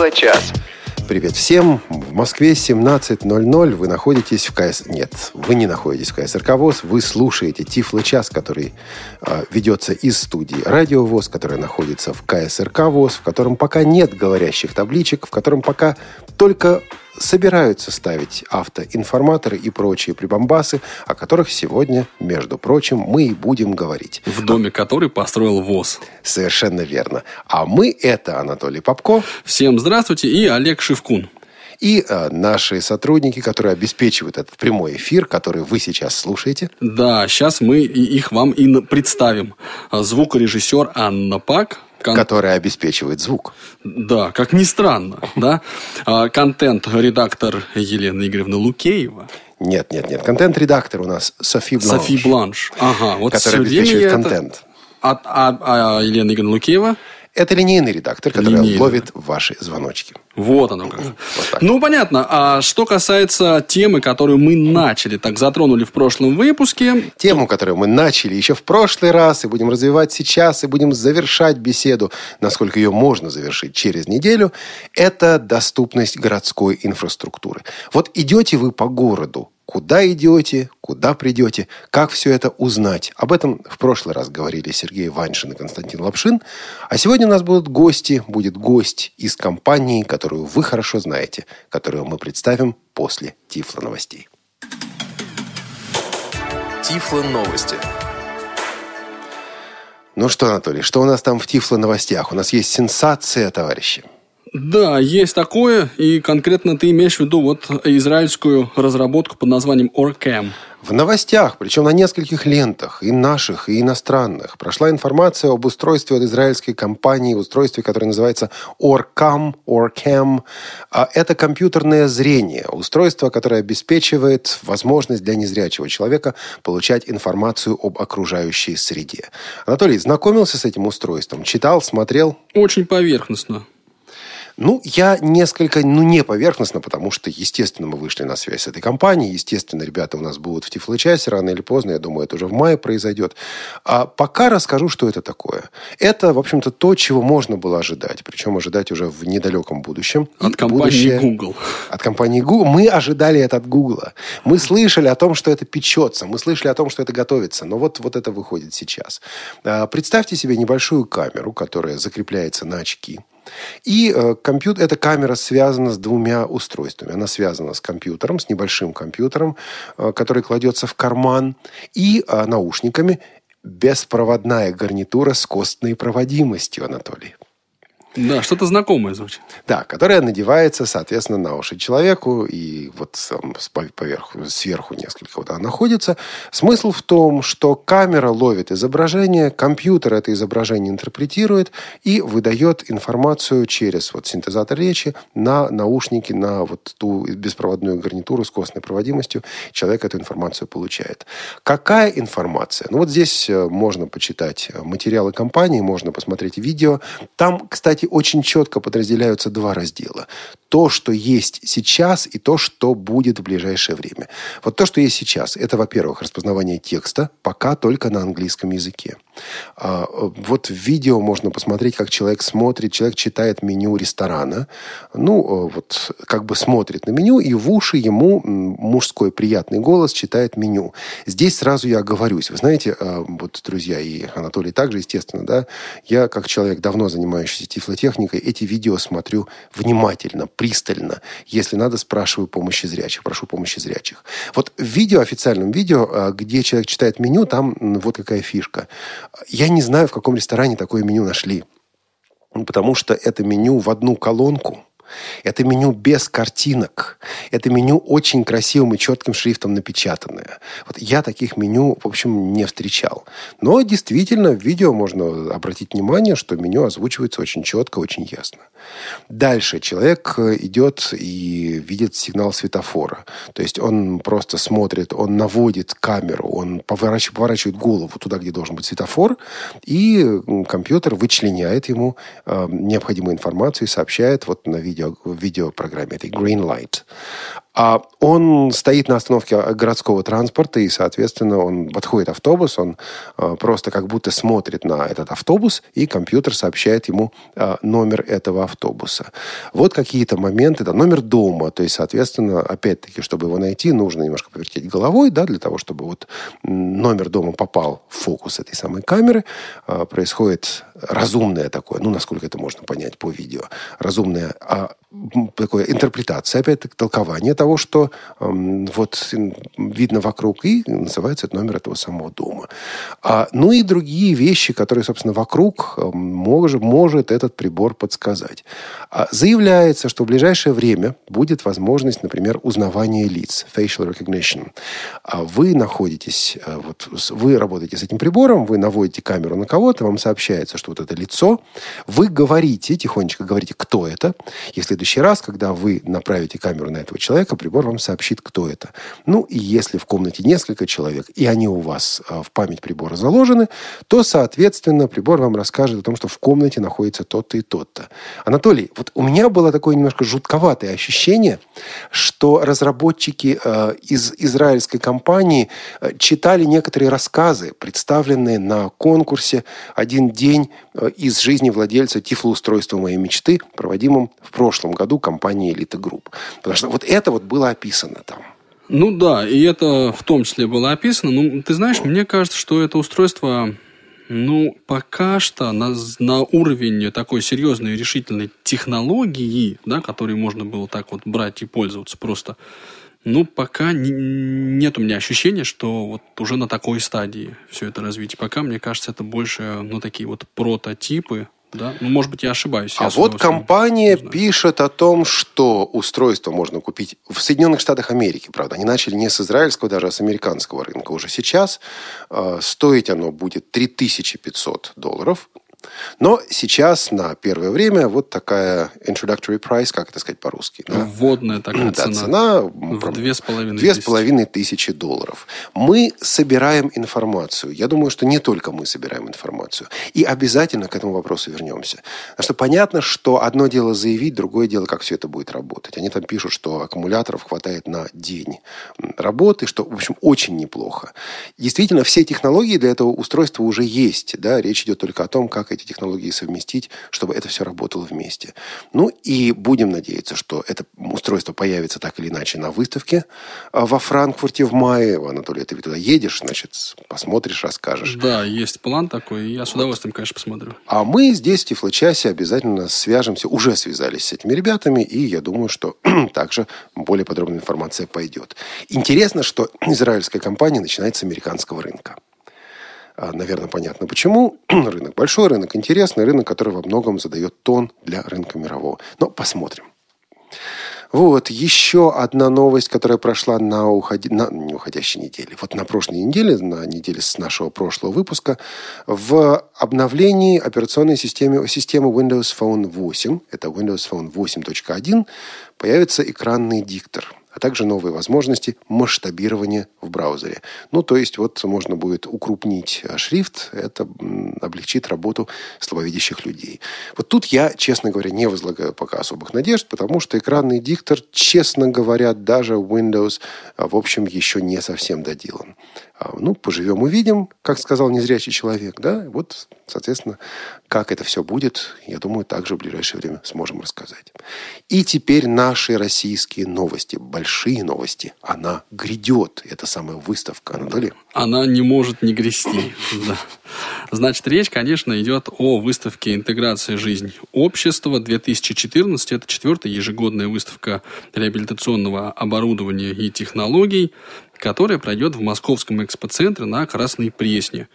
Тифло-час. Привет всем. В Москве 17.00. Вы находитесь в КС... Нет, вы не находитесь в КСРК ВОЗ. Вы слушаете Тифло-час, который э, ведется из студии Радио ВОЗ, которая находится в КСРК ВОЗ, в котором пока нет говорящих табличек, в котором пока только собираются ставить автоинформаторы и прочие прибамбасы, о которых сегодня, между прочим, мы и будем говорить. В доме который построил ВОЗ. Совершенно верно. А мы это Анатолий Попко. Всем здравствуйте и Олег Шевкун. И э, наши сотрудники, которые обеспечивают этот прямой эфир, который вы сейчас слушаете. Да, сейчас мы их вам и представим. Звукорежиссер Анна Пак, Кон... Которая обеспечивает звук. Да, как ни странно, да. А, контент-редактор Елена Игоревна Лукеева. Нет, нет, нет. Контент-редактор у нас Софи Бланш. Софи Бланш. Ага, вот Которая обеспечивает контент. Это... А, а, а Елена Игоревна Лукеева? Это линейный редактор, который линейный. ловит ваши звоночки. Вот оно как. Вот ну, понятно. А что касается темы, которую мы начали, так затронули в прошлом выпуске. Тему, которую мы начали еще в прошлый раз, и будем развивать сейчас, и будем завершать беседу, насколько ее можно завершить через неделю, это доступность городской инфраструктуры. Вот идете вы по городу, Куда идете, куда придете, как все это узнать. Об этом в прошлый раз говорили Сергей Ваншин и Константин Лапшин. А сегодня у нас будут гости, будет гость из компании, которую вы хорошо знаете, которую мы представим после Тифла новостей. Тифло новости. Ну что, Анатолий, что у нас там в Тифло новостях? У нас есть сенсация, товарищи. Да, есть такое, и конкретно ты имеешь в виду вот израильскую разработку под названием Orcam. В новостях, причем на нескольких лентах, и наших, и иностранных, прошла информация об устройстве от израильской компании, устройстве, которое называется Orcam, Orcam. А это компьютерное зрение, устройство, которое обеспечивает возможность для незрячего человека получать информацию об окружающей среде. Анатолий, знакомился с этим устройством? Читал, смотрел? Очень поверхностно. Ну, я несколько, ну, не поверхностно, потому что, естественно, мы вышли на связь с этой компанией. Естественно, ребята у нас будут в Тифло-часе рано или поздно. Я думаю, это уже в мае произойдет. А пока расскажу, что это такое. Это, в общем-то, то, чего можно было ожидать. Причем ожидать уже в недалеком будущем. От И компании будущее... Google. От компании Google. Мы ожидали это от Google. Мы слышали о том, что это печется. Мы слышали о том, что это готовится. Но вот, вот это выходит сейчас. А, представьте себе небольшую камеру, которая закрепляется на очки. И э, компьютер, эта камера связана с двумя устройствами. Она связана с компьютером, с небольшим компьютером, э, который кладется в карман, и э, наушниками. Беспроводная гарнитура с костной проводимостью, Анатолий. Да, что-то знакомое звучит. Да, которая надевается, соответственно, на уши человеку, и вот поверху, сверху несколько вот она находится. Смысл в том, что камера ловит изображение, компьютер это изображение интерпретирует и выдает информацию через вот синтезатор речи на наушники, на вот ту беспроводную гарнитуру с костной проводимостью. Человек эту информацию получает. Какая информация? Ну вот здесь э, можно почитать материалы компании, можно посмотреть видео. Там, кстати, кстати, очень четко подразделяются два раздела. То, что есть сейчас, и то, что будет в ближайшее время. Вот то, что есть сейчас, это, во-первых, распознавание текста, пока только на английском языке. А, вот в видео можно посмотреть, как человек смотрит, человек читает меню ресторана, ну, э, вот как бы смотрит на меню, и в уши ему мужской приятный голос читает меню. Здесь сразу я оговорюсь. Вы знаете, э, вот, друзья, и Анатолий также, естественно, да, я, как человек, давно занимающийся тифлотехникой, эти видео смотрю внимательно, пристально. Если надо, спрашиваю помощи зрячих, прошу помощи зрячих. Вот в видео, официальном видео, э, где человек читает меню, там вот какая фишка. Я не знаю, в каком ресторане такое меню нашли. Потому что это меню в одну колонку – это меню без картинок. Это меню очень красивым и четким шрифтом напечатанное. Вот я таких меню, в общем, не встречал. Но действительно, в видео можно обратить внимание, что меню озвучивается очень четко, очень ясно. Дальше человек идет и видит сигнал светофора. То есть он просто смотрит, он наводит камеру, он поворачивает, поворачивает голову туда, где должен быть светофор, и компьютер вычленяет ему э, необходимую информацию и сообщает вот на видео видео, в видеопрограмме этой Green Light. А он стоит на остановке городского транспорта, и, соответственно, он подходит автобус, он э, просто как будто смотрит на этот автобус, и компьютер сообщает ему э, номер этого автобуса. Вот какие-то моменты, да, номер дома, то есть, соответственно, опять-таки, чтобы его найти, нужно немножко повертеть головой, да, для того, чтобы вот номер дома попал в фокус этой самой камеры. Э, происходит разумное такое, ну, насколько это можно понять по видео, разумное а, такое интерпретация, опять-таки, толкование того, что э, вот видно вокруг, и называется это номер этого самого дома. А, ну и другие вещи, которые, собственно, вокруг э, может, может этот прибор подсказать. А, заявляется, что в ближайшее время будет возможность, например, узнавания лиц, facial recognition. А вы находитесь, э, вот, вы работаете с этим прибором, вы наводите камеру на кого-то, вам сообщается, что вот это лицо, вы говорите, тихонечко говорите, кто это, если следующий раз, когда вы направите камеру на этого человека, прибор вам сообщит, кто это. Ну, и если в комнате несколько человек, и они у вас а, в память прибора заложены, то, соответственно, прибор вам расскажет о том, что в комнате находится тот-то и тот-то. Анатолий, вот у меня было такое немножко жутковатое ощущение, что разработчики э, из израильской компании э, читали некоторые рассказы, представленные на конкурсе «Один день из жизни владельца тифлоустройства моей мечты», проводимом в прошлом году компании Elite Group. Потому что вот это вот было описано там. Ну да, и это в том числе было описано. Ну, ты знаешь, мне кажется, что это устройство, ну, пока что на, на уровень такой серьезной решительной технологии, да, которой можно было так вот брать и пользоваться просто, ну, пока не, нет у меня ощущения, что вот уже на такой стадии все это развитие. Пока, мне кажется, это больше, ну, такие вот прототипы, да? Ну, может быть, я ошибаюсь. А я вот компания пишет о том, что устройство можно купить в Соединенных Штатах Америки, правда. Они начали не с израильского, даже а с американского рынка. Уже сейчас э, стоить оно будет 3500 долларов. Но сейчас на первое время вот такая introductory price, как это сказать по-русски? Да? Вводная такая да, цена. цена в две с половиной Две с половиной тысячи долларов. Мы собираем информацию. Я думаю, что не только мы собираем информацию. И обязательно к этому вопросу вернемся. Потому что понятно, что одно дело заявить, другое дело, как все это будет работать. Они там пишут, что аккумуляторов хватает на день работы, что, в общем, очень неплохо. Действительно, все технологии для этого устройства уже есть. Да? Речь идет только о том, как эти технологии совместить, чтобы это все работало вместе. Ну и будем надеяться, что это устройство появится так или иначе на выставке а, во Франкфурте в мае. Анатолий, ты туда едешь, значит, посмотришь, расскажешь. Да, есть план такой, я с удовольствием, конечно, посмотрю. А мы здесь, в Тифлочасе, обязательно свяжемся, уже связались с этими ребятами, и я думаю, что также более подробная информация пойдет. Интересно, что израильская компания начинает с американского рынка. А, наверное, понятно почему. рынок большой, рынок интересный, рынок, который во многом задает тон для рынка мирового. Но посмотрим. Вот, еще одна новость, которая прошла на, уходи... на не уходящей неделе. Вот на прошлой неделе, на неделе с нашего прошлого выпуска, в обновлении операционной системы, системы Windows Phone 8, это Windows Phone 8.1, появится экранный диктор – а также новые возможности масштабирования в браузере. Ну, то есть, вот можно будет укрупнить э, шрифт, это облегчит работу слабовидящих людей. Вот тут я, честно говоря, не возлагаю пока особых надежд, потому что экранный диктор, честно говоря, даже Windows, э, в общем, еще не совсем доделан. А, ну, поживем, увидим, как сказал незрячий человек, да, вот, соответственно, как это все будет, я думаю, также в ближайшее время сможем рассказать. И теперь наши российские новости, большие новости, она грядет, это самая выставка, Анатолий. Она не может не грести, да. Значит, речь, конечно, идет о выставке «Интеграция жизнь общества» 2014. Это четвертая ежегодная выставка реабилитационного оборудования и технологий которая пройдет в Московском экспоцентре на Красной Пресне.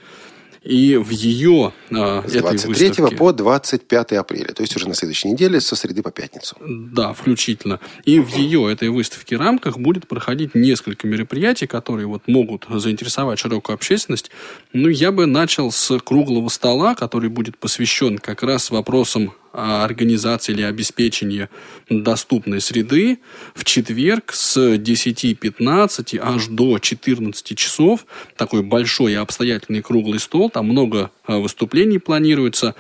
И в ее э, С 23 выставке, по 25 апреля, то есть уже на следующей неделе, со среды по пятницу. Да, включительно. И в ее этой выставке рамках будет проходить несколько мероприятий, которые вот могут заинтересовать широкую общественность. Ну, я бы начал с круглого стола, который будет посвящен как раз вопросам организации или обеспечения доступной среды в четверг с 10.15 аж до 14 часов. Такой большой и обстоятельный круглый стол. Там много а, выступлений планируется.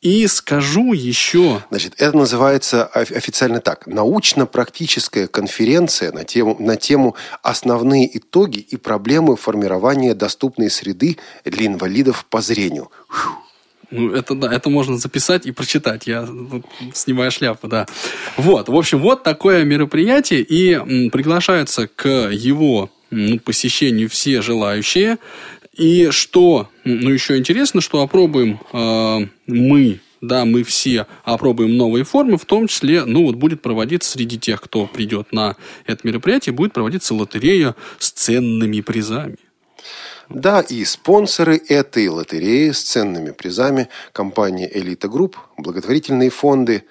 И скажу еще... Значит, это называется официально так. Научно-практическая конференция на тему, на тему «Основные итоги и проблемы формирования доступной среды для инвалидов по зрению». Ну, это да, это можно записать и прочитать. Я снимаю шляпу, да. Вот, в общем, вот такое мероприятие, и приглашаются к его ну, посещению все желающие. И что, ну, еще интересно, что опробуем э, мы, да, мы все опробуем новые формы, в том числе, ну, вот будет проводиться среди тех, кто придет на это мероприятие, будет проводиться лотерея с ценными призами. Да, и спонсоры этой лотереи с ценными призами компания «Элита Групп», благотворительные фонды,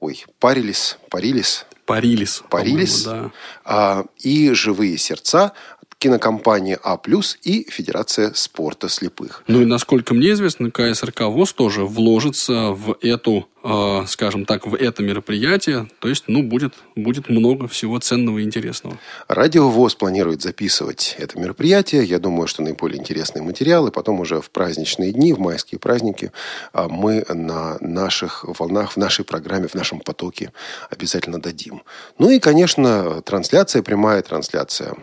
ой, парились, парились, Парились. Парились. Да. А, и «Живые сердца», кинокомпания А+, и Федерация спорта слепых. Ну и насколько мне известно, КСРК ВОЗ тоже вложится в эту, э, скажем так, в это мероприятие. То есть, ну, будет, будет много всего ценного и интересного. Радио ВОЗ планирует записывать это мероприятие. Я думаю, что наиболее интересные материалы. Потом уже в праздничные дни, в майские праздники а, мы на наших волнах, в нашей программе, в нашем потоке обязательно дадим. Ну и, конечно, трансляция, прямая трансляция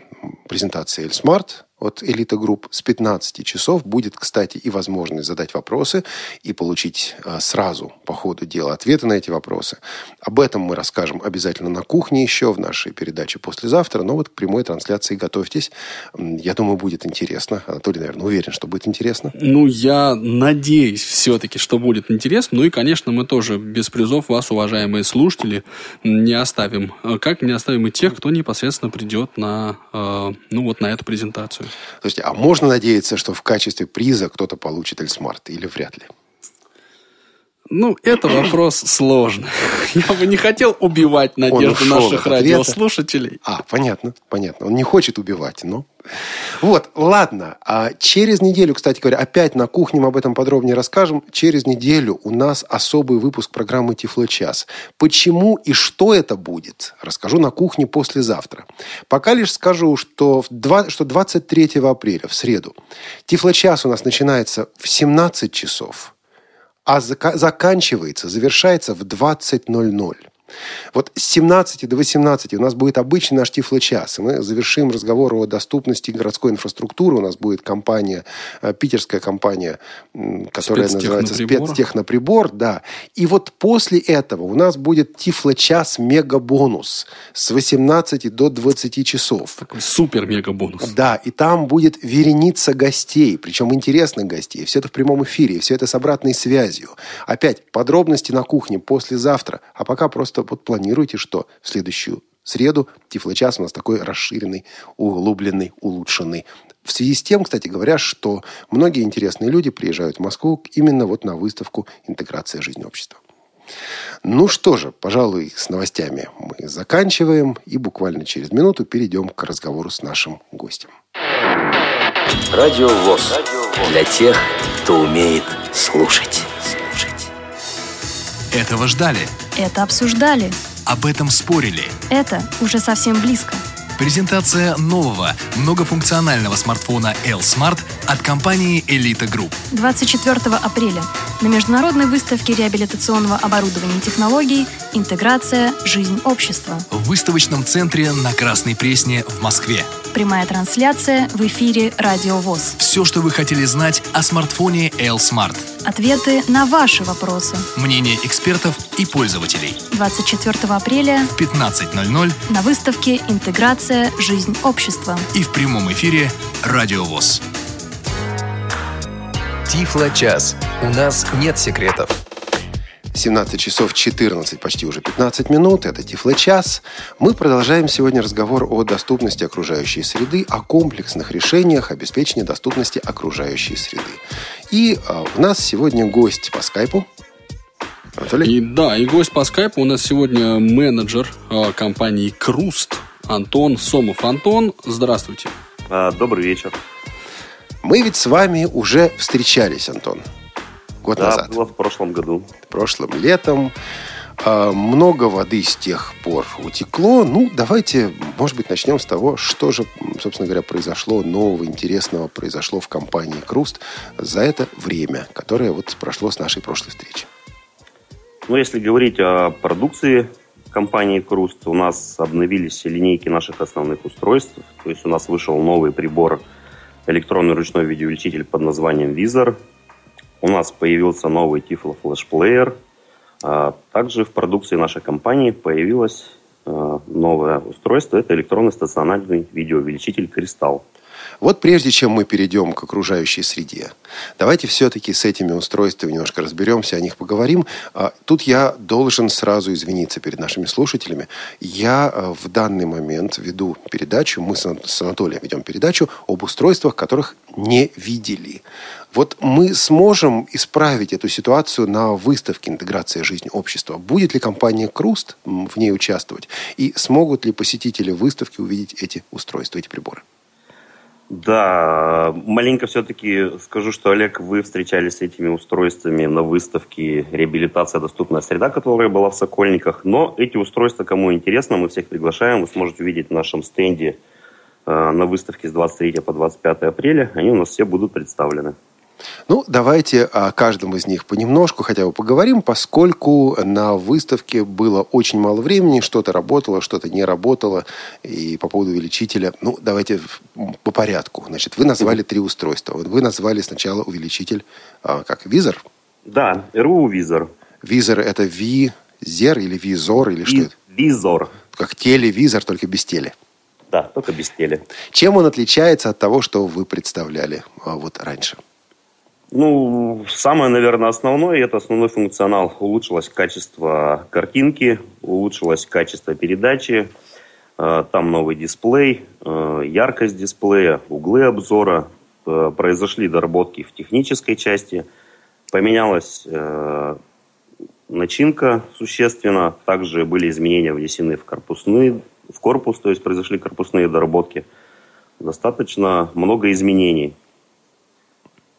презентации Эльсмарт от Элита Групп с 15 часов будет, кстати, и возможность задать вопросы и получить а, сразу по ходу дела ответы на эти вопросы. Об этом мы расскажем обязательно на кухне еще в нашей передаче послезавтра. Но вот к прямой трансляции готовьтесь. Я думаю, будет интересно. Анатолий, наверное, уверен, что будет интересно. Ну, я надеюсь все-таки, что будет интересно. Ну и, конечно, мы тоже без призов вас, уважаемые слушатели, не оставим. Как не оставим и тех, кто непосредственно придет на, э, ну, вот на эту презентацию. Слушайте, а можно надеяться, что в качестве приза кто-то получит Эльсмарт или вряд ли? Ну, это вопрос сложный. Я бы не хотел убивать надежду наших радиослушателей. А, понятно, понятно. Он не хочет убивать, но... Вот, ладно. А через неделю, кстати говоря, опять на кухне мы об этом подробнее расскажем. Через неделю у нас особый выпуск программы Тифло час. Почему и что это будет, расскажу на кухне послезавтра. Пока лишь скажу, что, в 2, что 23 апреля, в среду, Тифло час у нас начинается в 17 часов – а заканчивается, завершается в 20.00. Вот с 17 до 18 у нас будет обычный наш Тифло-час. И мы завершим разговор о доступности городской инфраструктуры. У нас будет компания, э, питерская компания, которая называется «Спецтехноприбор». Да. И вот после этого у нас будет Тифло-час мега-бонус с 18 до 20 часов. Такой супер-мега-бонус. Да, и там будет вереница гостей, причем интересных гостей. Все это в прямом эфире, все это с обратной связью. Опять, подробности на кухне послезавтра. А пока просто просто вот планируйте, что в следующую среду Тифлочас у нас такой расширенный, углубленный, улучшенный. В связи с тем, кстати говоря, что многие интересные люди приезжают в Москву именно вот на выставку «Интеграция жизни общества». Ну что же, пожалуй, с новостями мы заканчиваем и буквально через минуту перейдем к разговору с нашим гостем. Радио ВОЗ. Для тех, кто умеет слушать. Этого ждали. Это обсуждали. Об этом спорили. Это уже совсем близко. Презентация нового многофункционального смартфона L-Smart от компании Elite Group. 24 апреля на международной выставке реабилитационного оборудования и технологий «Интеграция. Жизнь общества». В выставочном центре на Красной Пресне в Москве. Прямая трансляция в эфире «Радио ВОЗ». Все, что вы хотели знать о смартфоне L-Smart. Ответы на ваши вопросы. Мнение экспертов и пользователей. 24 апреля в 15.00 на выставке «Интеграция. Жизнь общества». И в прямом эфире «Радио ВОЗ». Тифло-час. У нас нет секретов. 17 часов 14, почти уже 15 минут. Это Тифло-час. Мы продолжаем сегодня разговор о доступности окружающей среды, о комплексных решениях обеспечения доступности окружающей среды. И а, у нас сегодня гость по скайпу. Анатолий? И, да, и гость по скайпу у нас сегодня менеджер а, компании «Круст» Антон Сомов. Антон, здравствуйте. А, добрый вечер. Мы ведь с вами уже встречались, Антон год да, назад. было в прошлом году. Прошлым летом. А, много воды с тех пор утекло. Ну, давайте, может быть, начнем с того, что же, собственно говоря, произошло нового, интересного, произошло в компании «Круст» за это время, которое вот прошло с нашей прошлой встречи. Ну, если говорить о продукции компании Круст, у нас обновились линейки наших основных устройств. То есть у нас вышел новый прибор электронный ручной видеоувеличитель под названием Визор. У нас появился новый Tiflo Flash Player. А также в продукции нашей компании появилось а, новое устройство. Это электронный стационарный видеоувеличитель «Кристалл». Вот прежде чем мы перейдем к окружающей среде, давайте все-таки с этими устройствами немножко разберемся, о них поговорим. А, тут я должен сразу извиниться перед нашими слушателями. Я а, в данный момент веду передачу, мы с Анатолием ведем передачу об устройствах, которых не видели. Вот мы сможем исправить эту ситуацию на выставке «Интеграция жизни общества». Будет ли компания «Круст» в ней участвовать? И смогут ли посетители выставки увидеть эти устройства, эти приборы? Да, маленько все-таки скажу, что, Олег, вы встречались с этими устройствами на выставке «Реабилитация. Доступная среда», которая была в Сокольниках. Но эти устройства, кому интересно, мы всех приглашаем. Вы сможете увидеть в нашем стенде э, на выставке с 23 по 25 апреля. Они у нас все будут представлены. Ну, давайте о каждом из них понемножку хотя бы поговорим, поскольку на выставке было очень мало времени, что-то работало, что-то не работало. И по поводу увеличителя, ну, давайте по порядку. Значит, вы назвали три устройства. Вы назвали сначала увеличитель, а, как, визор? Да, РУ визор. Визор это визер или визор или что это? Визор. Как телевизор, только без теле. Да, только без теле. Чем он отличается от того, что вы представляли а, вот раньше? Ну, самое, наверное, основное, это основной функционал. Улучшилось качество картинки, улучшилось качество передачи, э, там новый дисплей, э, яркость дисплея, углы обзора, э, произошли доработки в технической части, поменялась начинка существенно, также были изменения внесены в корпусные, в корпус, то есть произошли корпусные доработки. Достаточно много изменений.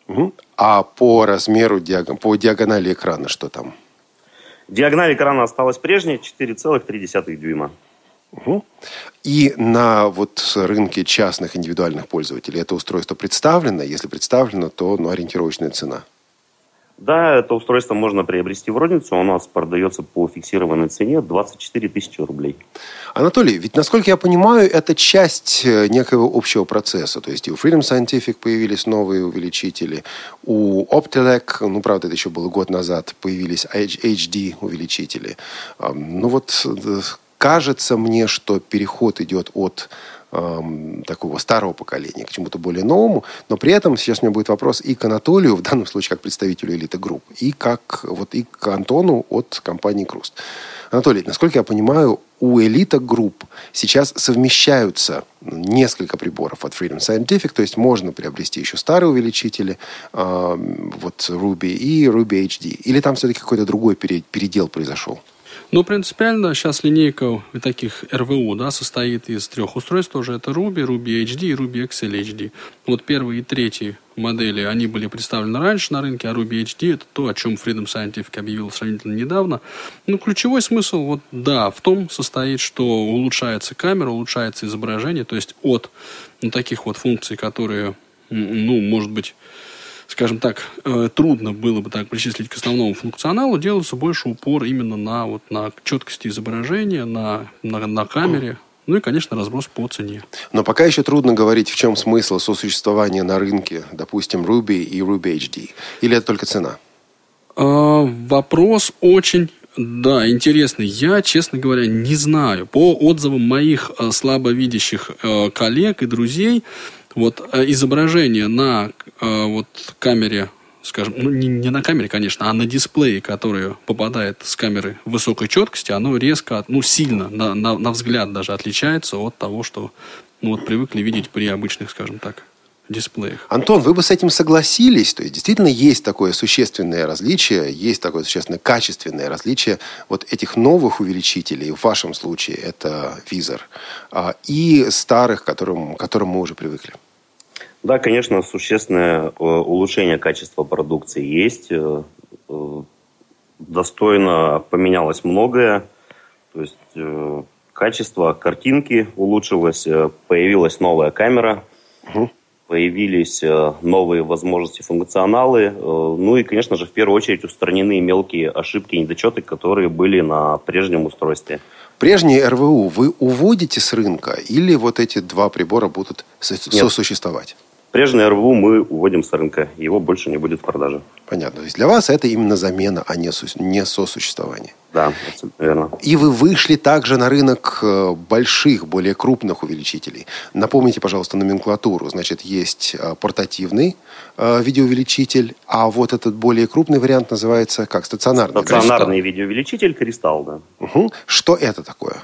Угу. А по размеру, по диагонали экрана что там? Диагональ экрана осталась прежняя, 4,3 дюйма. Угу. И на вот рынке частных индивидуальных пользователей это устройство представлено? Если представлено, то ну, ориентировочная цена – да, это устройство можно приобрести в розницу. У нас продается по фиксированной цене 24 тысячи рублей. Анатолий, ведь, насколько я понимаю, это часть э, некого общего процесса. То есть и у Freedom Scientific появились новые увеличители, у Optelec, ну, правда, это еще было год назад, появились HD увеличители. Ну вот э, кажется мне, что переход идет от такого старого поколения к чему-то более новому. Но при этом сейчас у меня будет вопрос и к Анатолию, в данном случае как представителю элиты групп, и, как, вот, и к Антону от компании «Круст». Анатолий, насколько я понимаю, у элита групп сейчас совмещаются несколько приборов от Freedom Scientific, то есть можно приобрести еще старые увеличители, вот Ruby и Ruby HD, или там все-таки какой-то другой передел произошел? Ну, принципиально сейчас линейка таких РВУ да, состоит из трех устройств тоже. Это Ruby, Ruby HD и Ruby XL HD. Вот первые и третьи модели, они были представлены раньше на рынке, а Ruby HD это то, о чем Freedom Scientific объявил сравнительно недавно. Ну, ключевой смысл, вот, да, в том состоит, что улучшается камера, улучшается изображение, то есть от ну, таких вот функций, которые, ну, может быть, скажем так, э, трудно было бы так причислить к основному функционалу, делался больше упор именно на, вот, на четкости изображения, на, на, на камере. Ну и, конечно, разброс по цене. Но пока еще трудно говорить, в чем смысл сосуществования на рынке, допустим, Ruby и Ruby HD. Или это только цена? А, вопрос очень да, интересный. Я, честно говоря, не знаю. По отзывам моих э, слабовидящих э, коллег и друзей, вот э, изображение на э, вот камере скажем, ну не, не на камере, конечно, а на дисплее, который попадает с камеры высокой четкости, оно резко, ну сильно, на, на, на взгляд даже отличается от того, что ну, вот привыкли видеть при обычных, скажем так, дисплеях. Антон, вы бы с этим согласились? То есть действительно есть такое существенное различие, есть такое существенное качественное различие вот этих новых увеличителей, в вашем случае это визор, а, и старых, к которым, к которым мы уже привыкли. Да, конечно, существенное э, улучшение качества продукции есть. Э, э, достойно поменялось многое. То есть качество картинки улучшилось, появилась новая камера. Угу. появились новые возможности, функционалы. Ну и, конечно же, в первую очередь устранены мелкие ошибки и недочеты, которые были на прежнем устройстве. Прежние РВУ вы уводите с рынка или вот эти два прибора будут сосуществовать? Прежний РВУ мы уводим с рынка. Его больше не будет в продаже. Понятно. То есть для вас это именно замена, а не, не сосуществование. Да, абсолютно верно. И вы вышли также на рынок э, больших, более крупных увеличителей. Напомните, пожалуйста, номенклатуру. Значит, есть э, портативный э, видеоувеличитель, а вот этот более крупный вариант называется как? Стационарный? Стационарный кристалл. видеоувеличитель «Кристалл», да. Угу. Что это такое?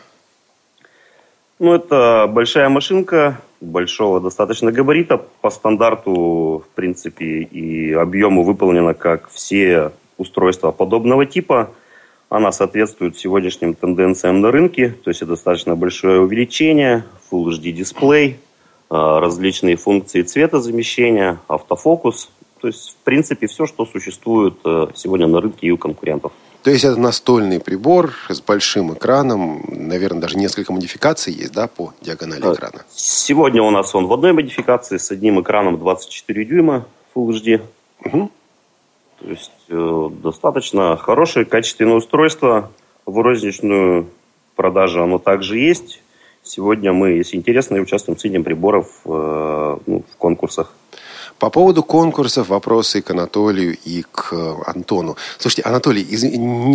Ну, это большая машинка, большого достаточно габарита. По стандарту, в принципе, и объему выполнена, как все устройства подобного типа. Она соответствует сегодняшним тенденциям на рынке, то есть это достаточно большое увеличение, Full HD дисплей, а, различные функции цветозамещения, автофокус. То есть, в принципе, все, что существует э, сегодня на рынке и у конкурентов. То есть это настольный прибор с большим экраном, наверное, даже несколько модификаций есть, да, по диагонали экрана? Сегодня у нас он в одной модификации с одним экраном 24 дюйма Full HD. Угу. То есть э, достаточно хорошее, качественное устройство. В розничную продажу оно также есть. Сегодня мы, если интересно, участвуем с этим приборов э, ну, в конкурсах. По поводу конкурсов вопросы к Анатолию и к э, Антону. Слушайте, Анатолий, из,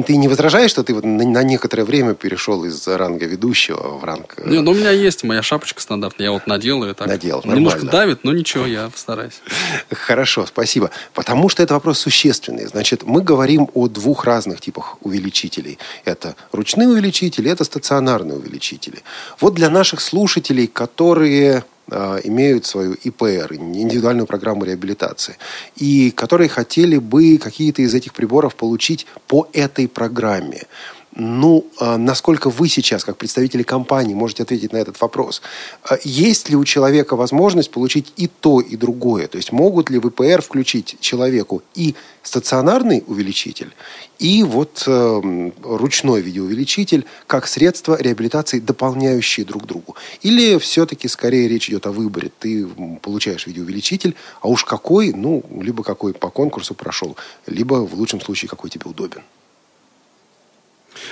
ты не возражаешь, что ты вот на, на некоторое время перешел из ранга ведущего в ранг... Э, Нет, ну у меня есть моя шапочка стандартная, я вот надел ее так. Надел, Немножко давит, но ничего, я постараюсь. Хорошо, спасибо. Потому что это вопрос существенный. Значит, мы говорим о двух разных типах увеличителей. Это ручные увеличители, это стационарные увеличители. Вот для наших слушателей, которые имеют свою ИПР, индивидуальную программу реабилитации, и которые хотели бы какие-то из этих приборов получить по этой программе. Ну, а насколько вы сейчас, как представители компании, можете ответить на этот вопрос? А есть ли у человека возможность получить и то, и другое? То есть могут ли в ИПР включить человеку и стационарный увеличитель, и вот э, ручной видеоувеличитель как средство реабилитации, дополняющие друг другу? Или все-таки скорее речь идет о выборе? Ты получаешь видеоувеличитель, а уж какой, ну, либо какой по конкурсу прошел, либо в лучшем случае какой тебе удобен.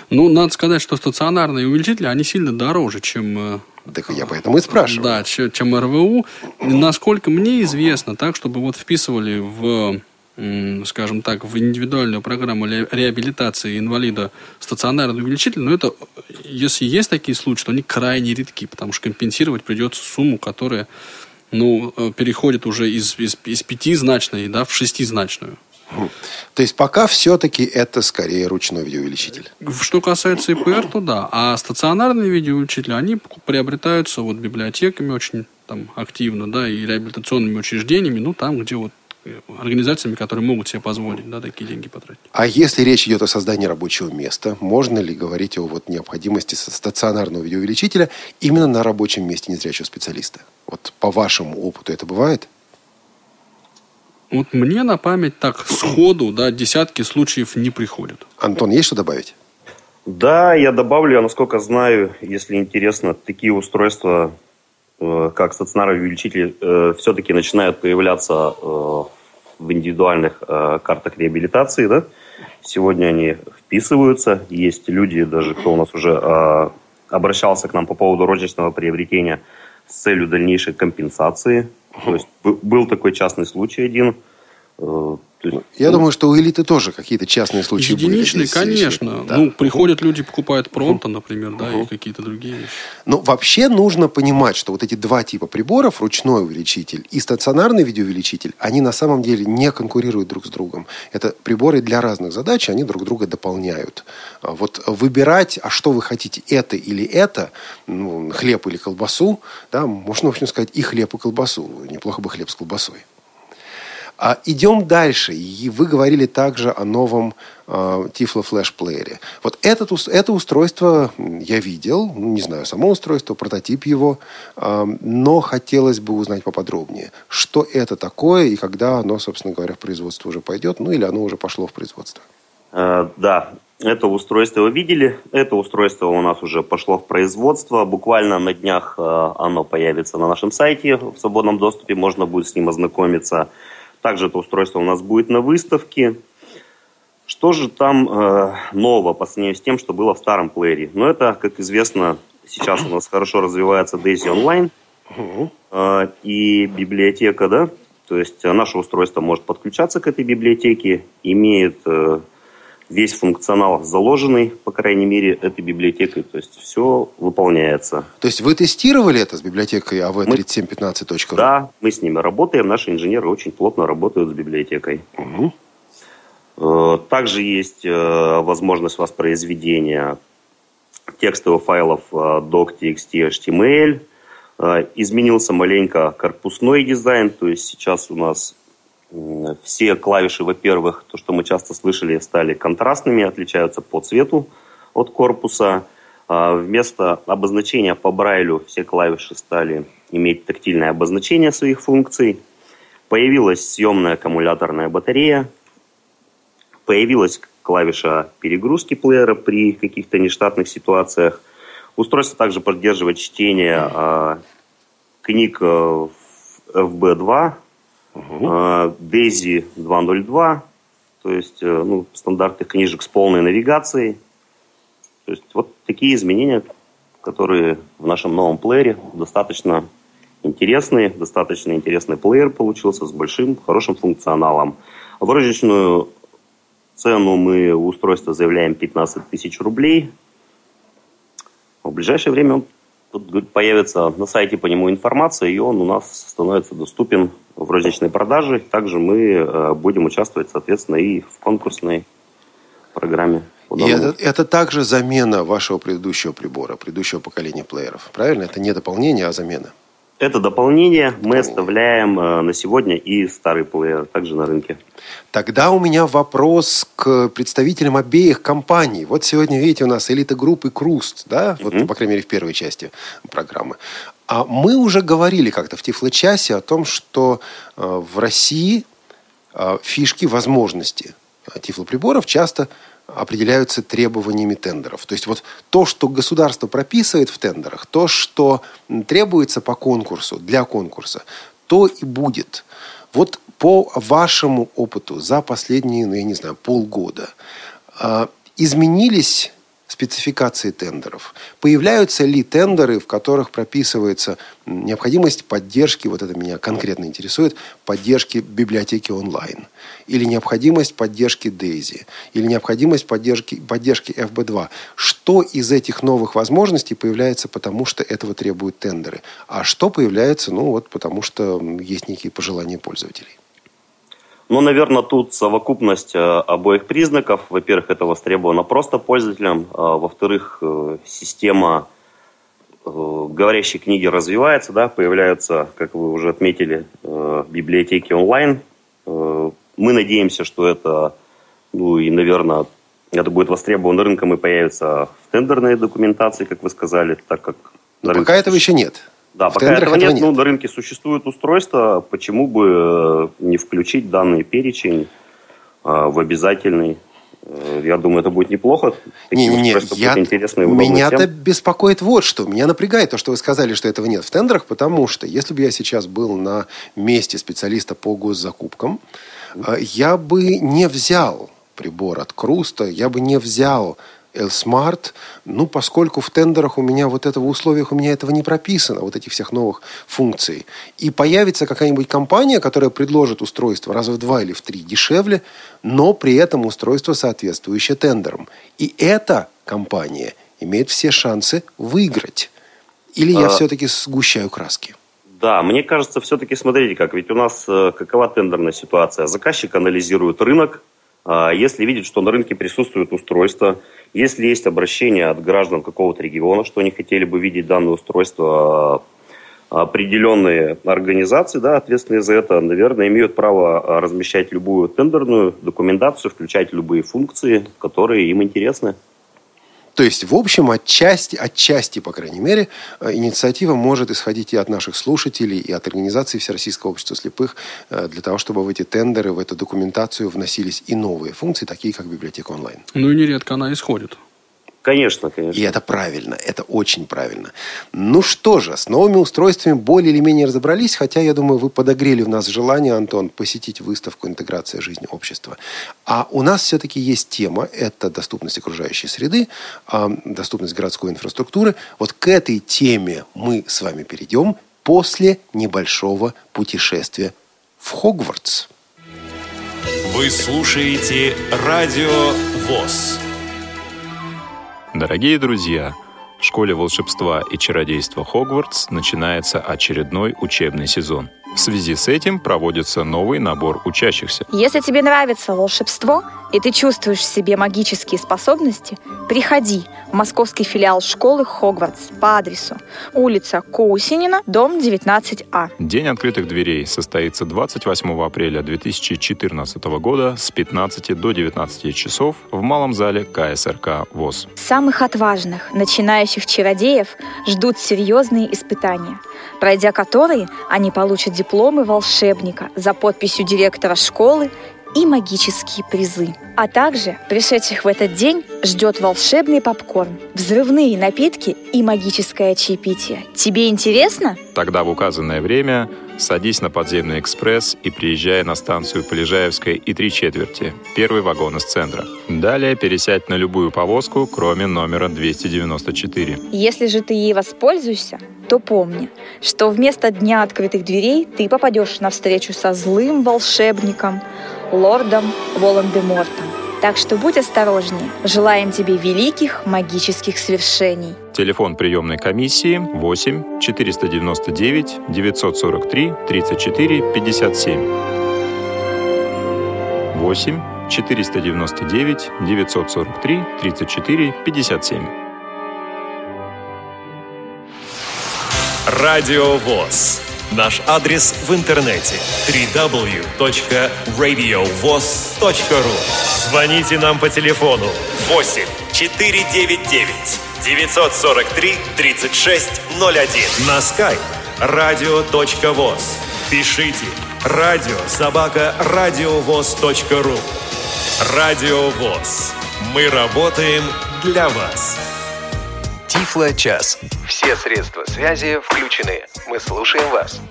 Ну, надо сказать, что стационарные увеличители, они сильно дороже, чем... Э, так я поэтому и спрашиваю. Да, чем РВУ. Насколько мне известно, так, чтобы вот вписывали в скажем так, в индивидуальную программу реабилитации инвалида стационарный увеличитель, но это, если есть такие случаи, то они крайне редки, потому что компенсировать придется сумму, которая ну, э, переходит уже из, из, из пятизначной да, в шестизначную. То есть пока все-таки это скорее ручной видеоувеличитель. Что касается ИПР, то да. А стационарные видеоувеличители, они приобретаются вот библиотеками очень там, активно, да, и реабилитационными учреждениями, ну, там, где вот э, организациями, которые могут себе позволить да, такие деньги потратить. А если речь идет о создании рабочего места, можно ли говорить о вот необходимости стационарного видеоувеличителя именно на рабочем месте незрячего специалиста? Вот по вашему опыту это бывает? Вот мне на память так сходу, да, десятки случаев не приходят. Антон, есть что добавить? Да, я добавлю, я насколько знаю, если интересно, такие устройства, э, как стационарный увеличитель, э, все-таки начинают появляться э, в индивидуальных картах реабилитации, да? Сегодня они вписываются. Есть люди, даже кто у нас уже обращался к нам по поводу розничного приобретения с целью дальнейшей компенсации то есть был такой частный случай один. Есть, Я ну, думаю, что у элиты тоже какие-то частные случаи единичные, были. конечно. Да. Ну, приходят люди, покупают Пронто, например, да, и какие-то другие вещи. Но вообще нужно понимать, что вот эти два типа приборов, ручной увеличитель и стационарный видеоувеличитель, они на самом деле не конкурируют друг с другом. Это приборы для разных задач, они друг друга дополняют. А вот выбирать, а что вы хотите, это или это, ну, хлеб или колбасу, да, можно, в общем, сказать, и хлеб, и колбасу. Неплохо бы хлеб с колбасой. А идем дальше. И вы говорили также о новом э, Tiflo Flash плеере. Вот этот, это устройство я видел, не знаю, само устройство, прототип его, э, но хотелось бы узнать поподробнее, что это такое и когда оно, собственно говоря, в производство уже пойдет, ну или оно уже пошло в производство. Э, да, Это устройство вы видели. Это устройство у нас уже пошло в производство. Буквально на днях оно появится на нашем сайте в свободном доступе. Можно будет с ним ознакомиться. Также это устройство у нас будет на выставке. Что же там э, нового по сравнению с тем, что было в старом плеере? Ну, это, как известно, сейчас у нас хорошо развивается Daisy Online э, и библиотека, да? То есть э, наше устройство может подключаться к этой библиотеке, имеет э, весь функционал заложенный, по крайней мере, этой библиотекой. То есть все выполняется. То есть вы тестировали это с библиотекой av3715.ru? Да, мы с ними работаем. Наши инженеры очень плотно работают с библиотекой. Угу. Также есть э, возможность воспроизведения текстовых файлов doc, txt, html. Изменился маленько корпусной дизайн, то есть сейчас у нас все клавиши, во-первых, то, что мы часто слышали, стали контрастными, отличаются по цвету от корпуса. А, вместо обозначения по Брайлю все клавиши стали иметь тактильное обозначение своих функций. Появилась съемная аккумуляторная батарея. Появилась клавиша перегрузки плеера при каких-то нештатных ситуациях. Устройство также поддерживает чтение э, книг в FB2, Угу. Daisy 2.02, то есть э, ну, стандартных книжек с полной навигацией. То есть вот такие изменения, которые в нашем новом плеере достаточно интересные, достаточно интересный плеер получился с большим, хорошим функционалом. В розничную цену мы у устройства заявляем 15 тысяч рублей. В ближайшее время он появится на сайте по нему информация, и он у нас становится доступен в розничной продаже. Также мы э, будем участвовать, соответственно, и в конкурсной программе. И это, это также замена вашего предыдущего прибора, предыдущего поколения плееров. Правильно? Это не дополнение, а замена. Это дополнение. Мы оставляем э, на сегодня и старый плеер также на рынке. Тогда у меня вопрос к представителям обеих компаний. Вот сегодня, видите, у нас элита группы Круст, да? Вот, mm-hmm. по крайней мере, в первой части программы. А мы уже говорили как-то в Тифло-часе о том, что э, в России э, фишки, возможности тифлоприборов часто определяются требованиями тендеров. То есть вот то, что государство прописывает в тендерах, то, что требуется по конкурсу, для конкурса, то и будет. Вот по вашему опыту за последние, ну, я не знаю, полгода а, изменились спецификации тендеров. Появляются ли тендеры, в которых прописывается необходимость поддержки, вот это меня конкретно интересует, поддержки библиотеки онлайн, или необходимость поддержки DAISY, или необходимость поддержки, поддержки FB2. Что из этих новых возможностей появляется потому, что этого требуют тендеры, а что появляется, ну вот потому что есть некие пожелания пользователей? Ну, наверное, тут совокупность э, обоих признаков. Во-первых, это востребовано просто пользователям. А, во-вторых, э, система э, говорящей книги развивается, да, появляются, как вы уже отметили, библиотеки онлайн. Мы надеемся, что это, ну и, наверное, это будет востребовано рынком и появится в тендерной документации, как вы сказали, так как... Но пока этого еще нет. Да, в пока этого нет, нет, но на рынке существует устройство, почему бы э, не включить данный перечень э, в обязательный э, я думаю, это будет неплохо. Не, не, не. Я... Меня-то беспокоит вот что. Меня напрягает то, что вы сказали, что этого нет в тендерах, потому что если бы я сейчас был на месте специалиста по госзакупкам, я бы не взял прибор от Круста, я бы не взял Smart, ну, поскольку в тендерах у меня вот этого, в условиях у меня этого не прописано, вот этих всех новых функций. И появится какая-нибудь компания, которая предложит устройство раза в два или в три дешевле, но при этом устройство соответствующее тендерам. И эта компания имеет все шансы выиграть. Или я а... все-таки сгущаю краски? Да, мне кажется, все-таки смотрите как, ведь у нас э, какова тендерная ситуация? Заказчик анализирует рынок, если видит, что на рынке присутствует устройство, если есть обращение от граждан какого-то региона, что они хотели бы видеть данное устройство, а, определенные организации, да, ответственные за это, наверное, имеют право размещать любую тендерную документацию, включать любые функции, которые им интересны. То есть, в общем, отчасти, отчасти, по крайней мере, э, инициатива может исходить и от наших слушателей, и от организации Всероссийского общества слепых, э, для того, чтобы в эти тендеры, в эту документацию вносились и новые функции, такие как библиотека онлайн. Ну и нередко она исходит. Конечно, конечно. И это правильно, это очень правильно. Ну что же, с новыми устройствами более или менее разобрались, хотя, я думаю, вы подогрели в нас желание, Антон, посетить выставку «Интеграция жизни общества». А у нас все-таки есть тема, это доступность окружающей среды, а, доступность городской инфраструктуры. Вот к этой теме мы с вами перейдем после небольшого путешествия в Хогвартс. Вы слушаете «Радио ВОЗ». Дорогие друзья, в школе волшебства и чародейства Хогвартс начинается очередной учебный сезон. В связи с этим проводится новый набор учащихся. Если тебе нравится волшебство и ты чувствуешь в себе магические способности, приходи в московский филиал школы Хогвартс по адресу улица Коусинина, дом 19А. День открытых дверей состоится 28 апреля 2014 года с 15 до 19 часов в малом зале КСРК ВОЗ. Самых отважных, начинающих чародеев ждут серьезные испытания, пройдя которые они получат дипломы волшебника за подписью директора школы и магические призы. А также пришедших в этот день ждет волшебный попкорн, взрывные напитки и магическое чаепитие. Тебе интересно? Тогда в указанное время садись на подземный экспресс и приезжай на станцию Полежаевская и три четверти, первый вагон из центра. Далее пересядь на любую повозку, кроме номера 294. Если же ты ей воспользуешься, то помни, что вместо дня открытых дверей ты попадешь на встречу со злым волшебником, лордом Волан-де-Мортом. Так что будь осторожнее. Желаем тебе великих магических свершений. Телефон приемной комиссии 8 499 943 34 57. 8 499 943 34 57. Радио ВОЗ. Наш адрес в интернете www.radiovoz.ru Звоните нам по телефону 8 499 943 3601 на skype radio.voz Пишите радио собака радиовоз.ру Радио ВОЗ. Мы работаем для вас. Тифло-час. Все средства связи включены. Мы слушаем вас.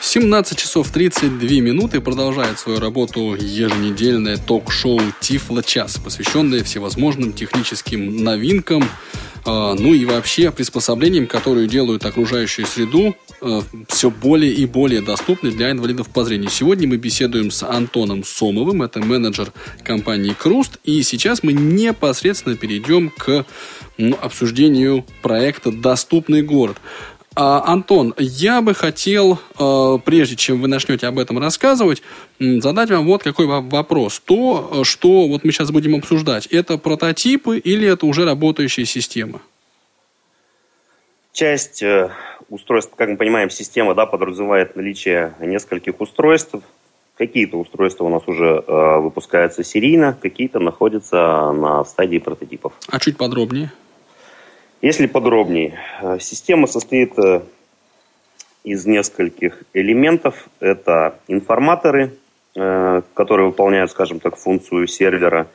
17 часов 32 минуты продолжает свою работу еженедельное ток-шоу Тифло Час, посвященное всевозможным техническим новинкам, а, ну и вообще приспособлениям, которые делают окружающую среду а, все более и более доступной для инвалидов по зрению. Сегодня мы беседуем с Антоном Сомовым, это менеджер компании Круст, и сейчас мы непосредственно перейдем к ну, обсуждению проекта «Доступный город». А, Антон, я бы хотел, э, прежде чем вы начнете об этом рассказывать, задать вам вот какой вопрос. То, что вот мы сейчас будем обсуждать, это прототипы или это уже работающая система? Часть э, устройств, как мы понимаем, система да, подразумевает наличие нескольких устройств. Какие-то устройства у нас уже э, выпускаются серийно, какие-то находятся на стадии прототипов. А чуть подробнее? Если подробнее, э, система состоит э, из нескольких элементов. Это информаторы, э, которые выполняют, скажем так, функцию сервера,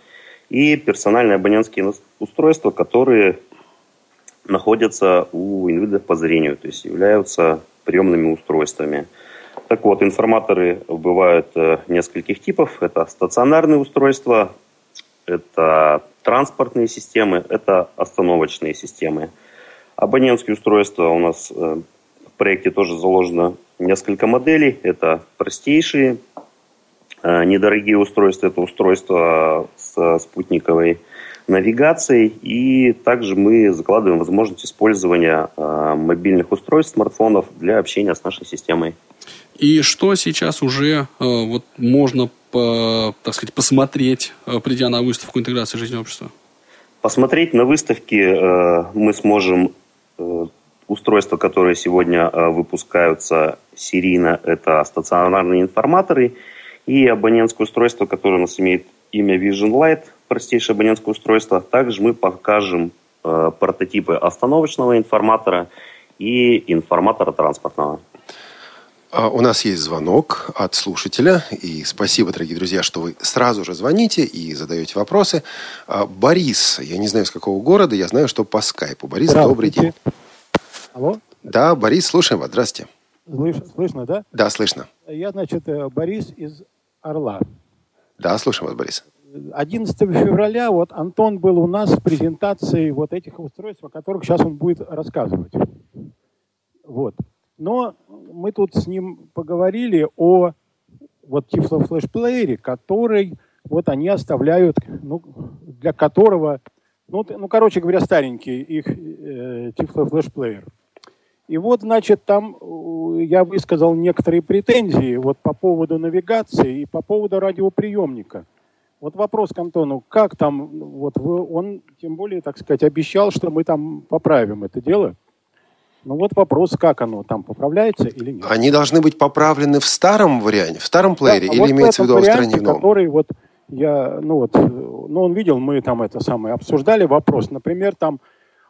и персональные абонентские устройства, которые находятся у инвалидов по зрению, то есть являются приемными устройствами. Так вот, информаторы бывают нескольких типов. Это стационарные устройства, это транспортные системы, это остановочные системы. Абонентские устройства у нас э, в проекте тоже заложено несколько моделей. Это простейшие, э, недорогие устройства, это устройства с спутниковой навигацией. И также мы закладываем возможность использования э, мобильных устройств, смартфонов для общения с нашей системой. И что сейчас уже вот можно по, так сказать, посмотреть, э, придя на выставку интеграции жизни общества? Посмотреть на выставке э, мы сможем э, устройства, которые сегодня э, выпускаются серийно, это стационарные информаторы и абонентское устройство, которое у нас имеет имя Vision Light. простейшее абонентское устройство. Также мы покажем э, прототипы остановочного информатора и информатора транспортного. А, у нас есть звонок от слушателя. И спасибо, дорогие друзья, что вы сразу же звоните и задаете вопросы. А, Борис, я не знаю, с какого города, я знаю, что по скайпу. Борис, добрый день. Алло? Да, Борис, слушаем вас. Здравствуйте. Слыш, слышно, да? Да, слышно. Я, значит, э, Борис из Орла. Да, слушаем вас, Борис. 11 февраля вот Антон был у нас в презентации вот этих устройств, о которых сейчас он будет рассказывать. Вот. Но мы тут с ним поговорили о вот Player, который вот они оставляют, ну, для которого, ну, ну короче говоря, старенький их э, Player. И вот, значит, там э, я высказал некоторые претензии вот по поводу навигации и по поводу радиоприемника. Вот вопрос к Антону, как там, вот вы, он, тем более, так сказать, обещал, что мы там поправим это дело. Ну вот вопрос, как оно там поправляется или нет. Они должны быть поправлены в старом варианте, в старом плеере, да, или вот имеется в виду устранение в новом? который вот я, ну вот, ну он видел, мы там это самое обсуждали вопрос. Например, там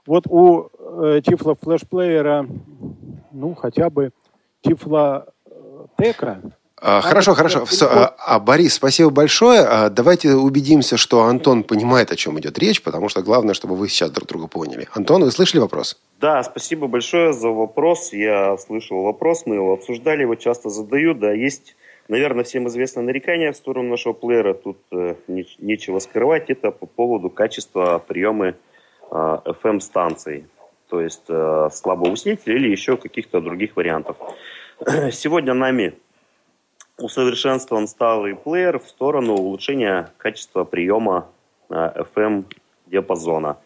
вот у э, Тифла флешплеера, ну хотя бы Тифла Текра, а, хорошо, хорошо. А, а, Борис, спасибо большое. А, давайте убедимся, что Антон понимает, о чем идет речь, потому что главное, чтобы вы сейчас друг друга поняли. Антон, вы слышали вопрос? Да, спасибо большое за вопрос. Я слышал вопрос, мы его обсуждали, его часто задают. Да, есть, наверное, всем известное нарекание в сторону нашего плеера. Тут э, нечего скрывать. Это по поводу качества приема э, FM-станций. То есть э, слабого усилителя или еще каких-то других вариантов. Сегодня нами усовершенствован сталый плеер в сторону улучшения качества приема FM-диапазона.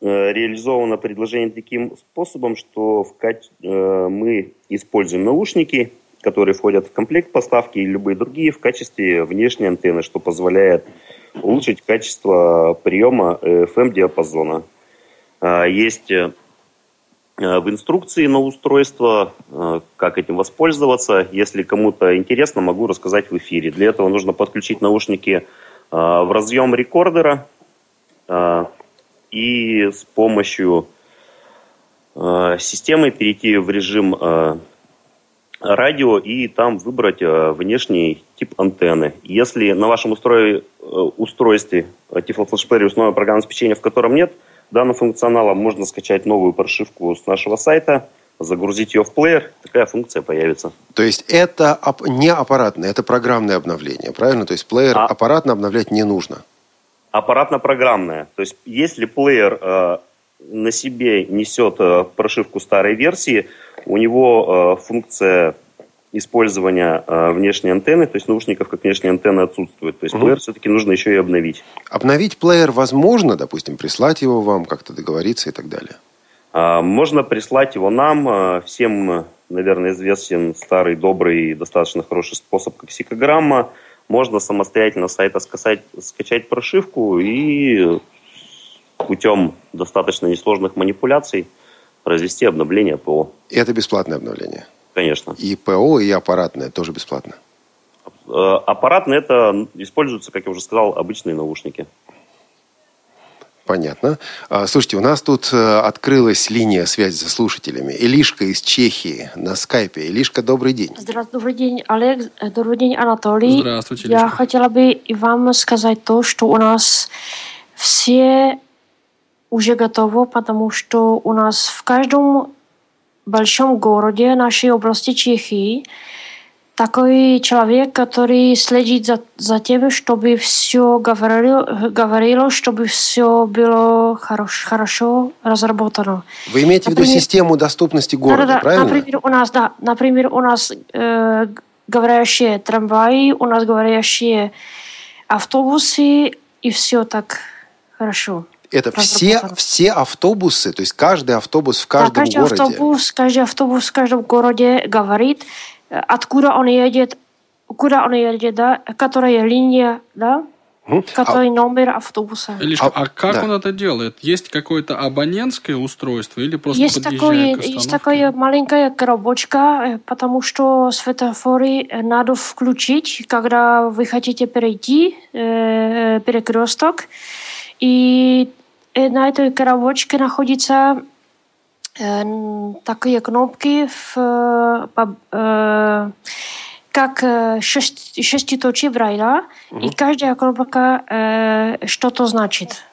Э, реализовано предложение таким способом, что в каче... Э, мы используем наушники, которые входят в комплект поставки и любые другие в качестве внешней антенны, что позволяет улучшить качество приема FM-диапазона. Э, есть Э, в инструкции на устройство, э, как этим воспользоваться. Если кому-то интересно, могу рассказать в эфире. Для этого нужно подключить наушники э, в разъем рекордера и с помощью системы перейти в режим радио и там выбрать внешний тип антенны. Если на вашем устройстве Tiflo установлено программное обеспечение, в котором нет – данного функционала можно скачать новую прошивку с нашего сайта, загрузить ее в плеер, такая функция появится. То есть это не аппаратное, это программное обновление, правильно? То есть плеер а... аппаратно обновлять не нужно? Аппаратно-программное. То есть если плеер э, на себе несет э, прошивку старой версии, у него э, функция использования э, внешней антенны, то есть наушников как внешней антенны отсутствует. То есть угу. плеер все-таки нужно еще и обновить. Обновить плеер возможно, допустим, прислать его вам, как-то договориться и так далее? А, можно прислать его нам. А, всем, наверное, известен старый, добрый и достаточно хороший способ, как сикограмма. Можно самостоятельно с сайта скачать, скачать прошивку и путем достаточно несложных манипуляций произвести обновление ПО. И это бесплатное обновление? Конечно. И ПО, и аппаратное тоже бесплатно? Э, аппаратное это используются, как я уже сказал, обычные наушники. Понятно. А, слушайте, у нас тут э, открылась линия связи со слушателями. Илишка из Чехии на скайпе. Илишка, добрый день. Здравствуйте, добрый день, Олег. Э, добрый день, Анатолий. Здравствуйте, Илишка. Я хотела бы и вам сказать то, что у нас все уже готово, потому что у нас в каждом большом городе нашей области Чехии такой человек, который следит за, за тем, чтобы все говорило, говорило, чтобы все было хорош, хорошо разработано. Вы имеете например, в виду систему доступности города, да, да, правильно? Например, у нас, да, например, у нас э, говорящие трамваи, у нас говорящие автобусы, и все так хорошо это все, все автобусы, то есть каждый автобус в каждом да, каждый городе. Автобус, каждый автобус в каждом городе говорит, откуда он едет, куда он едет, да, которая линия, да, который а... номер автобуса. Илишка, а, а как да. он это делает? Есть какое-то абонентское устройство или просто есть такое, Есть такая маленькая коробочка, э, потому что светофоры э, надо включить, когда вы хотите перейти э, перекресток. И на этой коробочке находится э, такие кнопки в, э, как э, шесть, шеститочие Брайля, угу. и каждая кнопка э, что-то значит.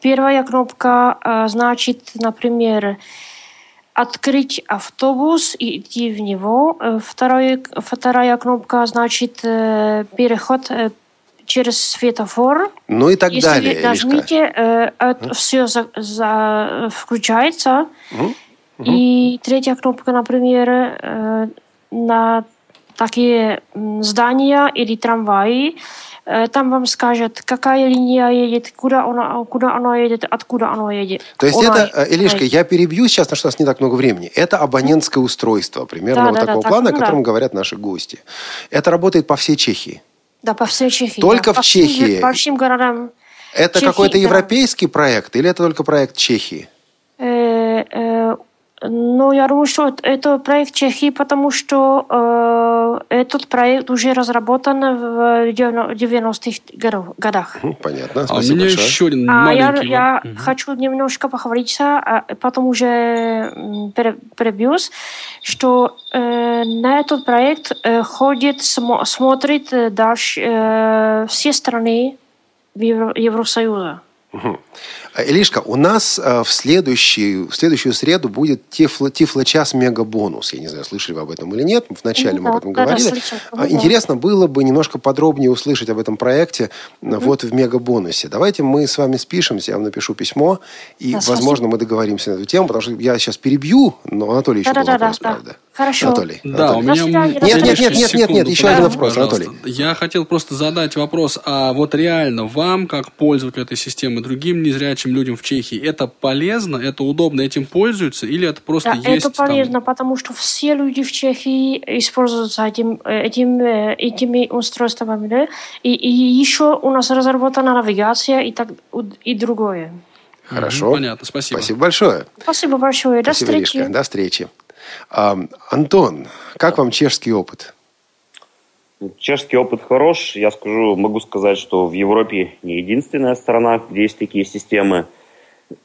Первая кнопка э, значит, например, открыть автобус и идти в него. Э, вторая, вторая кнопка значит э, переход э, через светофор. Ну и так Если далее. Если нажмите, э, это все за, за, включается. Угу. И третья кнопка, например, э, на такие здания или трамваи, э, там вам скажет, какая линия едет, куда она, куда она едет, откуда она едет. То есть она... это, Илишка, я перебью сейчас, на что у нас не так много времени. Это абонентское устройство, примерно да, вот да, такого да, плана, так, о котором да. говорят наши гости. Это работает по всей Чехии. Да, по всей Чехии. Только да. в по Чехии. По всем городам. Это какой-то да. европейский проект или это только проект Чехии? Э, э, ну, я думаю, что это проект Чехии, потому что э, этот проект уже разработан в 90-х годах. Понятно, А у спасибо меня большое. еще один А я, я. Мгм. хочу немножко поговориться, а потом уже м, пере- перебьюсь, что э, на этот проект э, ходит, смо- смотрит э, дальше э, все страны Евро- Евросоюза. Мгм. А, Илишка, у нас э, в, следующий, в следующую среду будет тифло, тифлочас мегабонус. Я не знаю, слышали вы об этом или нет. Вначале Ну мы об да, этом да, да, говорили. А, да. Интересно было бы немножко подробнее услышать об этом проекте э, вот в мегабонусе. Давайте мы с вами спишемся, я вам напишу письмо, и, Да, возможно, спасибо. мы договоримся на эту тему, потому что я сейчас перебью, но Анатолий еще был Да-да-да, вопрос, да. правда? Хорошо. Анатолий. Да, у Анатолий. меня... Свидания, до Нет, нет, нет, нет, нет, нет, еще один вопрос, пожалуйста. Анатолий. Я хотел просто задать вопрос, а вот реально вам, как пользователю этой системы, другим незрячим людям в Чехии, это полезно, это удобно, этим пользуются, или это просто Да, есть это там- полезно, потому что все люди в Чехии используются этим, э, этим, э, этими устройствами. Да? И, и еще у нас разработана навигация и, так, и другое. Хорошо. Понятно, спасибо. Спасибо большое. Спасибо большое. До Спасибо, встречи. Иришка. До встречи. А, Антон, как вам чешский опыт? Чешский опыт хорош. Я скажу, могу сказать, что в Европе не единственная страна, где есть такие системы.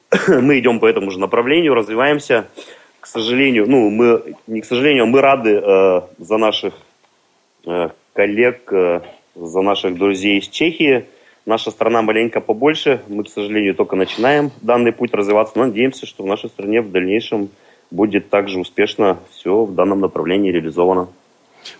Мы идем по этому же направлению, развиваемся. К сожалению, ну, мы, не к сожалению, мы рады э, за наших э, коллег, э, за наших друзей из Чехии. Наша страна маленько побольше. Мы, к сожалению, только начинаем данный путь развиваться. Но надеемся, что в нашей стране в дальнейшем будет также успешно все в данном направлении реализовано.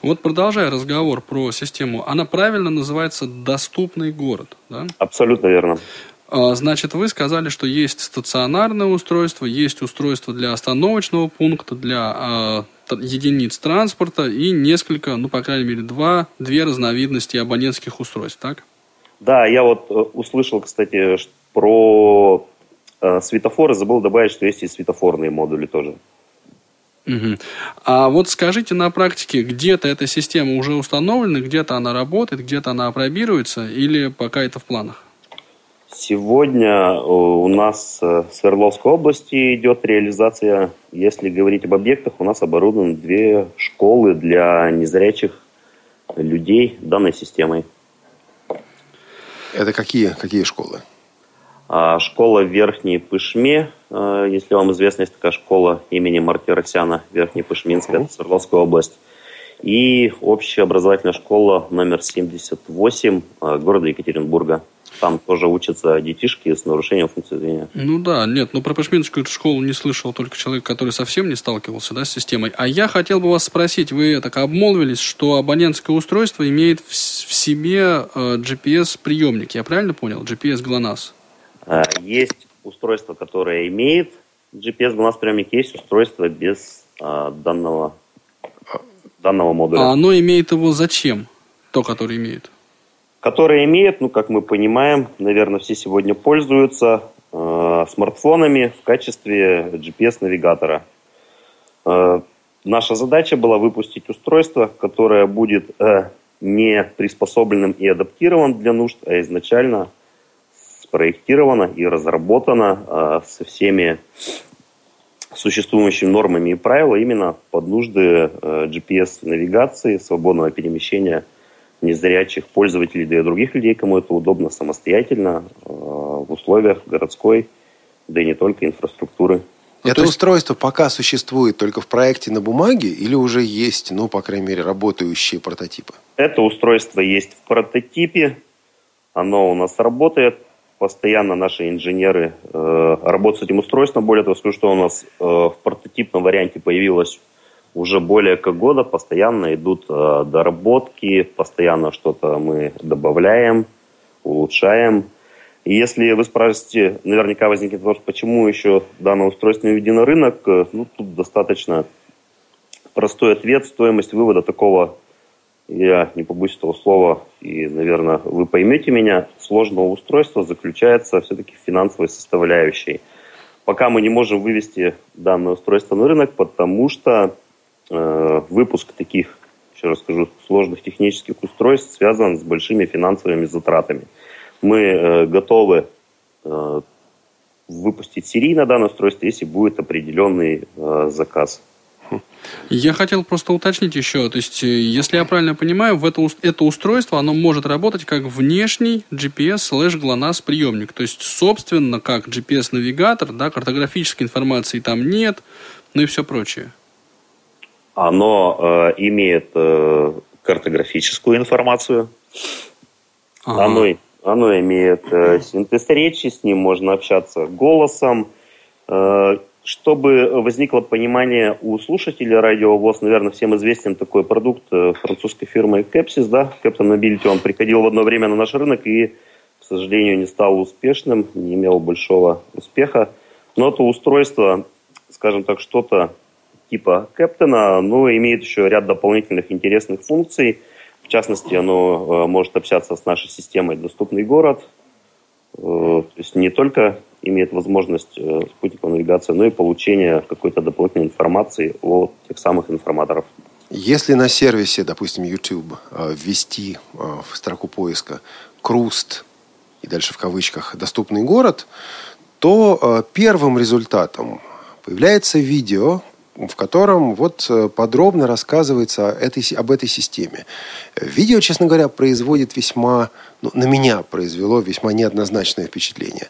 Вот продолжая разговор про систему, она правильно называется «доступный город», да? Абсолютно верно. А, Значит, вы сказали, что есть стационарное устройство, есть устройство для остановочного пункта, для т- единиц транспорта и несколько, ну, по крайней мере, два, две разновидности абонентских устройств, так? Да, я вот э, услышал, кстати, про э, светофоры, забыл добавить, что есть и светофорные модули тоже. Мгм. А вот скажите на практике, где-то эта система уже установлена, где-то она работает, где-то она опробируется или пока это в планах? Сегодня э, у нас э, в Свердловской области идет реализация, если говорить об объектах, у нас оборудованы две школы для незрячих людей данной системой. Это какие, какие школы? А Школа в Верхней Пышме, э, если вам известна, есть такая школа имени Мартиросяна, Верхней Пышминская, это Свердловская область. И общая образовательная школа номер 78 э, города Екатеринбурга. Там тоже учатся детишки с нарушением функции зрения. Ну да, нет, ну про Пашминскую школу не слышал только человек, который совсем не сталкивался да, с системой. А я хотел бы вас спросить, вы так обмолвились, что абонентское устройство имеет в, в себе э, GPS-приемник, я правильно понял? GPS GLONASS. Э, Есть устройство, которое имеет GPS GLONASS приемник, есть устройство без э, данного, данного модуля. А оно имеет его зачем? То, которое имеет. Которые имеют, ну, как мы понимаем, наверное, все сегодня пользуются э, смартфонами в качестве GPS-навигатора. Э, наша задача была выпустить устройство, которое будет э, не приспособленным и адаптирован для нужд, а изначально спроектировано и разработано э, со всеми существующими нормами и правилами именно под нужды э, GPS-навигации, свободного перемещения незрячих пользователей, да и других людей, кому это удобно, самостоятельно, э, в условиях городской, да и не только инфраструктуры. Это есть... устройство пока существует только в проекте на бумаге или уже есть, ну, по крайней мере, работающие прототипы? Это устройство есть в прототипе. Оно у нас работает. Постоянно наши инженеры э, работают с этим устройством. Более того, скажу, что у нас э, в прототипном варианте появилось уже более как года. Постоянно идут э, доработки, постоянно что-то мы добавляем, улучшаем. И если вы спрашиваете, наверняка возникнет вопрос, почему еще данное устройство не введено на рынок, э, ну, тут достаточно простой ответ. Стоимость вывода такого, я не побоюсь этого слова, и, наверное, вы поймете меня, сложного устройства заключается все-таки в финансовой составляющей. Пока мы не можем вывести данное устройство на рынок, потому что э, выпуск таких, еще раз скажу, сложных технических устройств связан с большими финансовыми затратами мы э, готовы э, выпустить серийно данное устройство, если будет определенный э, заказ. Я хотел просто уточнить еще, то есть, если я правильно понимаю, в это, это устройство, оно может работать как внешний GPS слэш GLONASS приемник, то есть, собственно, как GPS-навигатор, да, картографической информации там нет, ну и все прочее. Оно э, имеет э, картографическую информацию, ага. оно оно имеет э, синтез речи, с ним можно общаться голосом. Чтобы возникло понимание у слушателей радиовоз, наверное, всем известен такой продукт э, французской фирмы Capsys, да, Captain Mobility. Он приходил в одно время на наш рынок и, к сожалению, не стал успешным, не имел большого успеха. Но это устройство, скажем так, что-то типа Кэптона, но имеет еще ряд дополнительных интересных функций – частности, оно э, может общаться с нашей системой «Доступный город». Э, то есть не только имеет возможность э, спутниковой навигации, но и получение какой-то дополнительной информации о тех самых информаторов. Если на сервисе, допустим, YouTube, ввести в строку поиска «Круст» и дальше в кавычках «Доступный город», то первым результатом появляется видео, в котором вот э, подробно рассказывается этой, об этой системе. Видео, честно говоря, производит весьма, ну, на меня произвело весьма неоднозначное впечатление.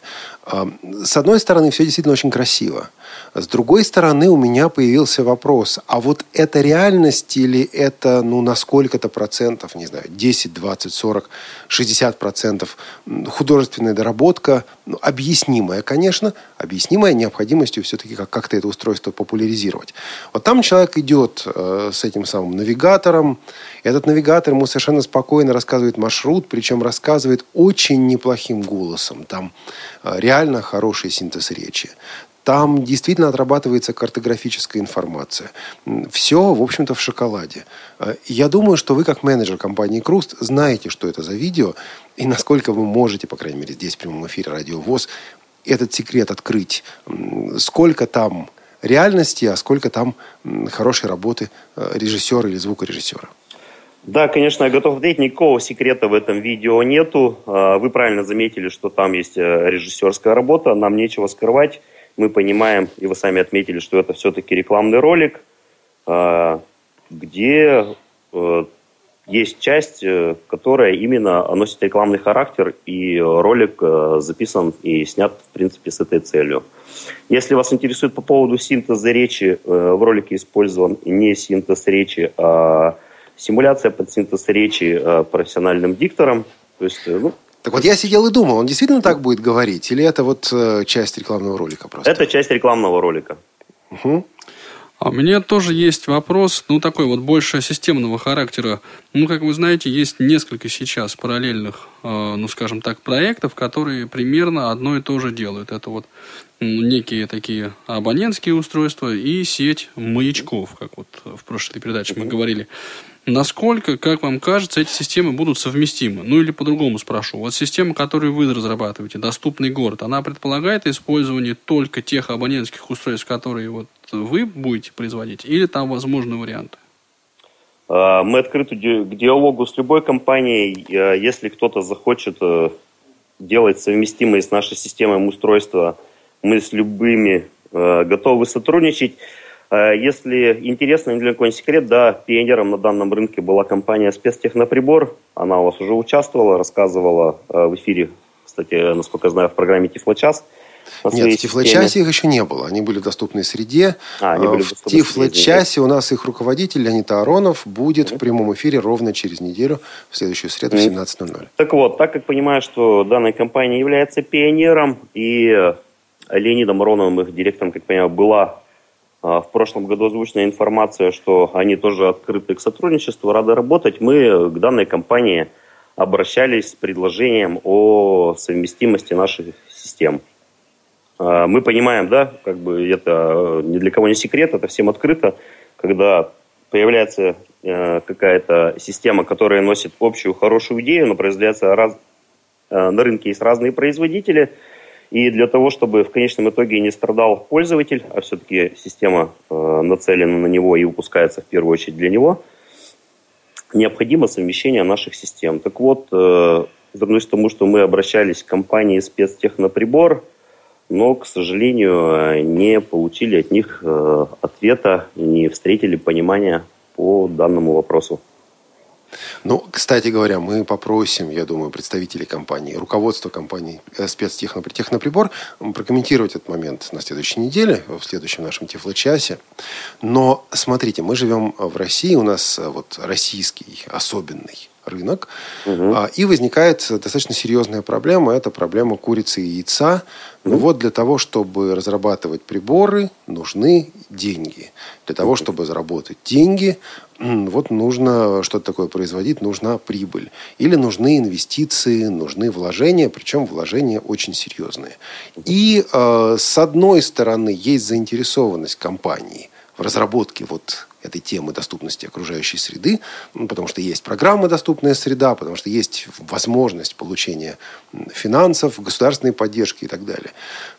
С одной стороны, все действительно очень красиво. С другой стороны, у меня появился вопрос, а вот это реальность или это, ну, на сколько-то процентов, не знаю, 10, 20, 40, 60 процентов художественная доработка, ну, объяснимая, конечно, объяснимая необходимостью все-таки как- как-то это устройство популяризировать. Вот там человек идет э, с этим самым навигатором, этот навигатор ему совершенно спокойно рассказывает маршрут, причем рассказывает очень неплохим голосом. Там э, реально хороший синтез речи. Там действительно отрабатывается картографическая информация. Все, в общем-то, в шоколаде. Э, я думаю, что вы, как менеджер компании «Круст», знаете, что это за видео, и насколько вы можете, по крайней мере, здесь в прямом эфире «Радио ВОЗ», этот секрет открыть. Сколько там реальности, а сколько там хорошей работы э, режиссера или звукорежиссера. Да, конечно, я готов ответить. Никакого секрета в этом видео нету. А, вы правильно заметили, что там есть э, режиссерская работа. Нам нечего скрывать. Мы понимаем, и вы сами отметили, что это все-таки рекламный ролик, а, где э, есть часть, э, которая именно носит рекламный характер, и ролик записан и снят, в принципе, с этой целью. Если вас интересует по поводу синтеза речи, в ролике использован не синтез речи, а симуляция под синтез речи э, профессиональным диктором. То есть, э, ну, так вот я сидел и думал, он действительно так будет говорить? Или это вот э, часть рекламного ролика просто? Это часть рекламного ролика. Угу. А у меня тоже есть вопрос, ну, такой вот больше системного характера. Ну, как вы знаете, есть несколько сейчас параллельных, э, ну, скажем так, проектов, которые примерно одно и то же делают. Это вот некие такие абонентские устройства и сеть маячков, как вот в прошлой передаче мы говорили. Насколько, как вам кажется, эти системы будут совместимы? Ну или по-другому спрошу. Вот система, которую вы разрабатываете, доступный город, она предполагает использование только тех абонентских устройств, которые вот вы будете производить, или там возможны варианты? Мы открыты к диалогу с любой компанией. Если кто-то захочет делать совместимые с нашей системой устройства, мы с любыми готовы сотрудничать. Если интересно, не для какой секрет, да, пионером на данном рынке была компания «Спецтехноприбор». Она у вас уже участвовала, рассказывала в эфире, кстати, насколько я знаю, в программе «Тифлочас». Нет, в Тифлочасе их еще не было. Они были в доступной среде. А, они были в, в Тифлочасе у нас их руководитель Леонид Аронов будет mm-hmm. в прямом эфире ровно через неделю, в следующую среду mm-hmm. в 17.00. Так вот, так как понимаю, что данная компания является пионером, и Леонидом Ароновым, их директором, как понимаю, была а, в прошлом году озвучена информация, что они тоже открыты к сотрудничеству, рады работать, мы к данной компании обращались с предложением о совместимости наших систем. А, мы понимаем, да, как бы это э, ни для кого не секрет, это всем открыто, когда появляется э, какая-то система, которая носит общую хорошую идею, но производится раз, э, на рынке есть разные производители, и для того, чтобы в конечном итоге не страдал пользователь, а все-таки система нацелена на него и выпускается в первую очередь для него, необходимо совмещение наших систем. Так вот, вернусь к тому, что мы обращались к компании спецтехноприбор, но, к сожалению, не получили от них э, ответа, не встретили понимания по данному вопросу. Ну, кстати говоря, мы попросим, я думаю, представителей компании, руководства компании э, спецтехноприбор прокомментировать этот момент на следующей неделе, в следующем нашем тифлочасе. Но, смотрите, мы живем в России, у нас э, вот российский особенный рынок. Угу. И возникает достаточно серьезная проблема. Это проблема курицы и яйца. Ну вот для того, чтобы разрабатывать приборы, нужны деньги. Для того, чтобы заработать деньги, вот нужно что-то такое производить, нужна прибыль. Или нужны инвестиции, нужны вложения, причем вложения очень серьезные. И э, с одной стороны есть заинтересованность компании в разработке вот этой темы доступности окружающей среды, ну, потому что есть программа «Доступная среда», потому что есть возможность получения финансов, государственной поддержки и так далее.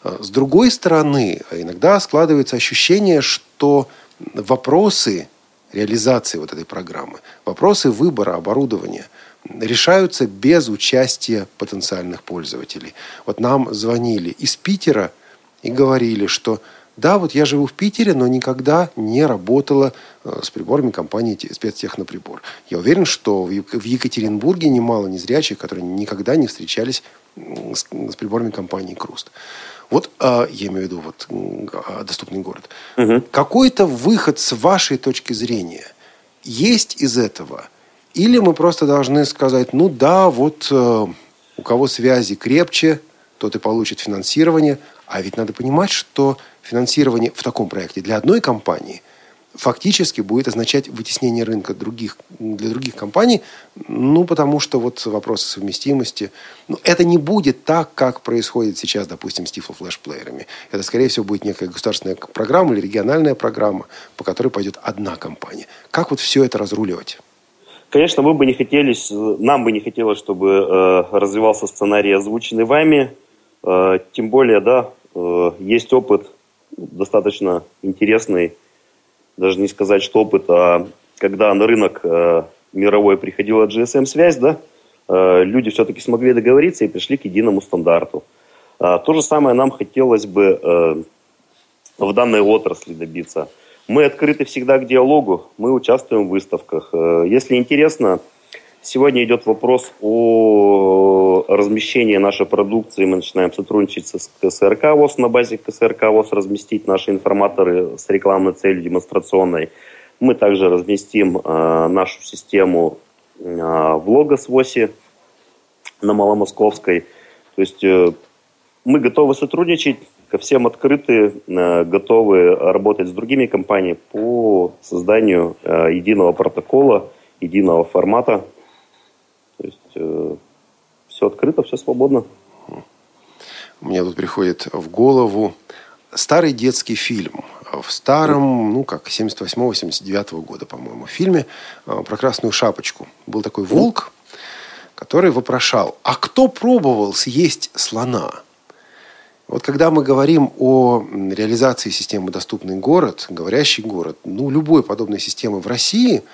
А, с другой стороны, иногда складывается ощущение, что вопросы реализации вот этой программы, вопросы выбора оборудования решаются без участия потенциальных пользователей. Вот нам звонили из Питера и говорили, что да, вот я живу в Питере, но никогда не работала э, с приборами компании спецтехноприбор. Я уверен, что в Екатеринбурге немало незрячих, которые никогда не встречались с, с приборами компании Круст. Вот э, я имею в виду вот а, доступный город. Угу. Какой-то выход с вашей точки зрения есть из этого? Или мы просто должны сказать, ну да, вот э, у кого связи крепче, тот и получит финансирование. А ведь надо понимать, что финансирование в таком проекте для одной компании фактически будет означать вытеснение рынка других, для других компаний, ну, потому что вот вопросы совместимости, ну, это не будет так, как происходит сейчас, допустим, с тифло-флеш-плеерами. Это, скорее всего, будет некая государственная программа или региональная программа, по которой пойдет одна компания. Как вот все это разруливать? Конечно, мы бы не хотели, нам бы не хотелось, чтобы э, развивался сценарий, озвученный вами. Э, тем более, да, э, есть опыт достаточно интересный, даже не сказать, что опыт, а когда на рынок э, мировой приходила GSM-связь, да, э, люди все-таки смогли договориться и пришли к единому стандарту. А, то же самое нам хотелось бы э, в данной отрасли добиться. Мы открыты всегда к диалогу, мы участвуем в выставках. Если интересно, Сегодня идет вопрос о размещении нашей продукции. Мы начинаем сотрудничать с КСРК ВОЗ, на базе КСРК ВОЗ разместить наши информаторы с рекламной целью демонстрационной. Мы также разместим э, нашу систему э, в Логос ВОСе на Маломосковской. То есть э, мы готовы сотрудничать, ко всем открыты, э, готовы работать с другими компаниями по созданию э, единого протокола, единого формата то есть э, все открыто, все свободно. Мне тут приходит в голову старый детский фильм. В старом, ну как, 78-79 года, по-моему, фильме э, про красную шапочку. Был такой волк, который вопрошал, а кто пробовал съесть слона? Вот когда мы говорим о реализации системы «Доступный город», «Говорящий город», ну, любой подобной системы в России –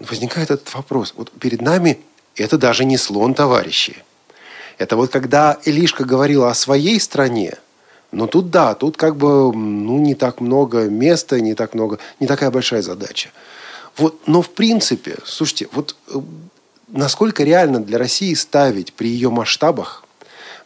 возникает этот вопрос. Вот перед нами это даже не слон, товарищи. Это вот когда Илишка говорила о своей стране, но тут да, тут как бы ну, не так много места, не так много, не такая большая задача. Вот, но в принципе, слушайте, вот э, насколько реально для России ставить при ее масштабах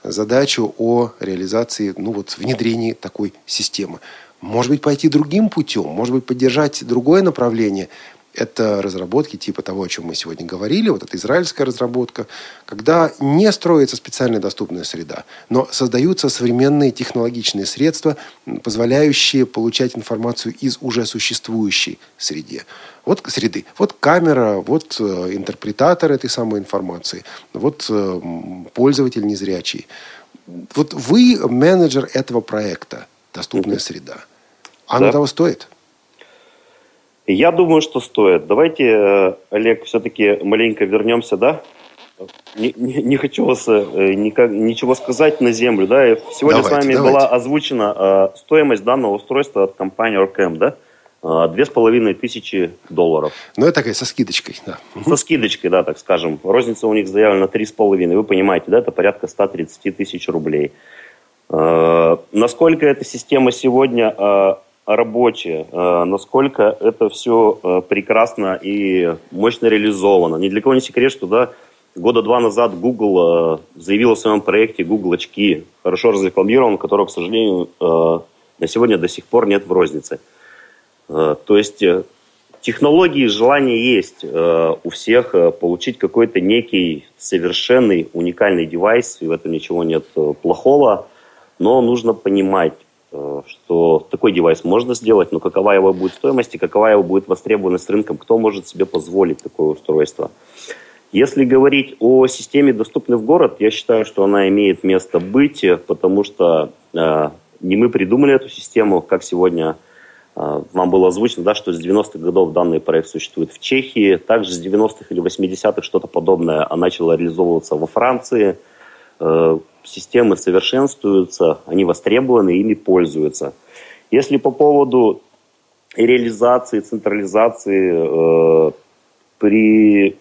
задачу о реализации, ну вот, внедрении такой системы? Может быть, пойти другим путем, может быть, поддержать другое направление – это разработки типа того, о чем мы сегодня говорили, вот эта израильская разработка, когда не строится специальная доступная среда, но создаются современные технологичные средства, позволяющие получать информацию из уже существующей среде. Вот среды. Вот камера, вот э, интерпретатор этой самой информации, вот э, пользователь незрячий. Вот вы менеджер этого проекта «Доступная среда». Оно да. того стоит? Я думаю, что стоит. Давайте, э, Олег, все-таки маленько вернемся, да? Не, не, не хочу вас э, никак, ничего сказать на землю, да? Сегодня давайте, с вами давайте. была озвучена э, стоимость данного устройства от компании Orcam, да? Э, две с половиной тысячи долларов. Ну, это такая со скидочкой, да. Со скидочкой, да, так скажем. Розница у них заявлена три с половиной. Вы понимаете, да, это порядка 130 тысяч рублей. Э, насколько эта система сегодня рабочие, э, насколько это все э, прекрасно и мощно реализовано. Ни для кого не секрет, что да, года два назад Google э, заявил о своем проекте Google очки, хорошо разрекламирован, которого, к сожалению, на сегодня до сих пор нет в рознице. То есть технологии, желание есть у всех получить какой-то некий совершенный, уникальный девайс, и в этом ничего нет плохого, но нужно понимать, что такой девайс можно сделать, но какова его будет стоимость и какова его будет востребованность рынком, кто может себе позволить такое устройство. Если говорить о системе «Доступный в город», я считаю, что она имеет место быть, потому что э, не мы придумали эту систему, как сегодня э, вам было озвучено, да, что с 90-х годов данный проект существует в Чехии, также с 90-х или 80-х что-то подобное начало реализовываться во Франции, э, системы совершенствуются, они востребованы, ими пользуются. Если по поводу реализации, централизации э, при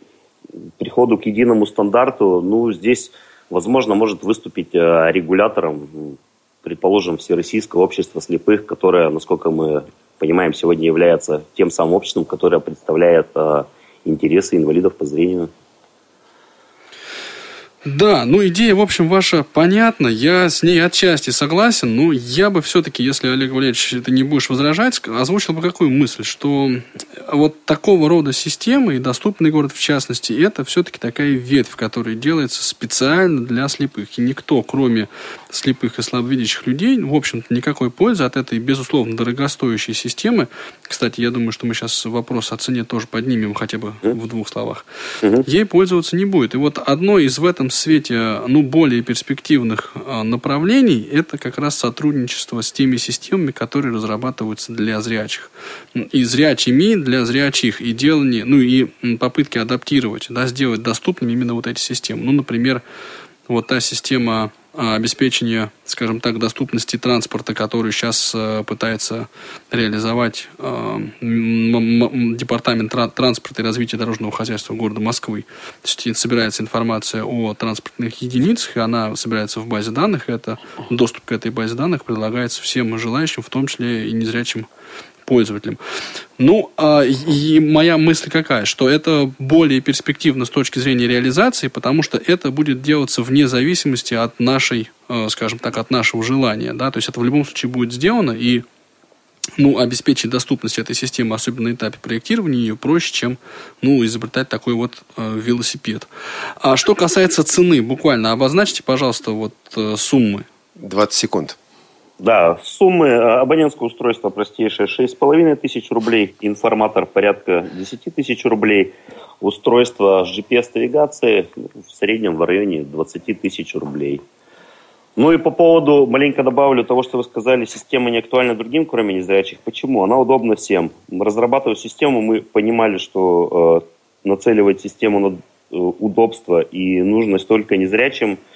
приходу к единому стандарту, ну, здесь, возможно, может выступить э, регулятором, предположим, Всероссийское общество слепых, которое, насколько мы понимаем, сегодня является тем самым обществом, которое представляет э, интересы инвалидов по зрению. Да, ну идея, в общем, ваша понятна. Я с ней отчасти согласен, но я бы все-таки, если, Олег Валерьевич, ты не будешь возражать, озвучил бы какую мысль, что вот такого рода системы, и доступный город в частности, это все-таки такая ветвь, которая делается специально для слепых. И никто, кроме слепых и слабовидящих людей, в общем-то, никакой пользы от этой, безусловно, дорогостоящей системы, кстати, я думаю, что мы сейчас вопрос о цене тоже поднимем хотя бы в двух словах, ей пользоваться не будет. И вот одно из в этом свете ну, более перспективных а, направлений это как раз сотрудничество с теми системами, которые разрабатываются для зрячих. И зрячими для зрячих, и делание, ну и попытки адаптировать, да, сделать доступными именно вот эти системы. Ну, например, вот та система а, обеспечения, скажем так, доступности транспорта, который сейчас э, пытается реализовать э, Департамент транспорта и развития дорожного хозяйства города Москвы. То есть собирается информация о транспортных единицах, и она собирается в базе данных, это, доступ к этой базе данных предлагается всем желающим, в том числе и незрячим пользователям. Ну, а, и моя мысль какая, что это более перспективно с точки зрения реализации, потому что это будет делаться вне зависимости от нашей, э, скажем так, от нашего желания, да, то есть это в любом случае будет сделано, и ну, обеспечить доступность этой системы, особенно на этапе проектирования ее, проще, чем ну, изобретать такой вот э, велосипед. А что касается цены, буквально обозначьте, пожалуйста, вот э, суммы. 20 секунд. Да, суммы э, абонентского устройства простейшее 6,5 тысяч рублей, информатор порядка 10 тысяч рублей, устройство с GPS-навигацией в среднем в районе 20 тысяч рублей. Ну и по поводу, маленько добавлю того, что вы сказали, система не актуальна другим, кроме незрячих. Почему? Она удобна всем. Разрабатывая систему, мы понимали, что э, нацеливать систему на э, удобство и нужность только незрячим –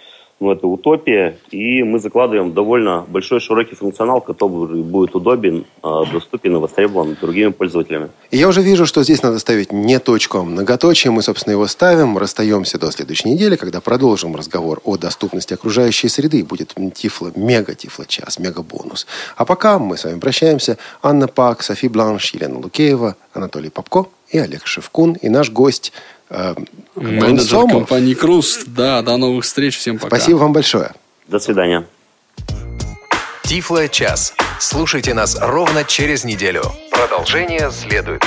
ну, это утопия, и мы закладываем довольно большой широкий функционал, который будет удобен, а, доступен и востребован другими пользователями. Я уже вижу, что здесь надо ставить не точку, а многоточие. Мы, собственно, его ставим, расстаемся до следующей недели, когда продолжим разговор о доступности окружающей среды. Будет тифло, мега тифло час, мега бонус. А пока мы с вами прощаемся. Анна Пак, Софи Бланш, Елена Лукеева, Анатолий Попко и Олег Шевкун. И наш гость э, Менеджер Сомов. компании Круст. Да, до новых встреч. Всем пока. Спасибо вам большое. До свидания. Тифло час. Слушайте нас ровно через неделю. Продолжение следует.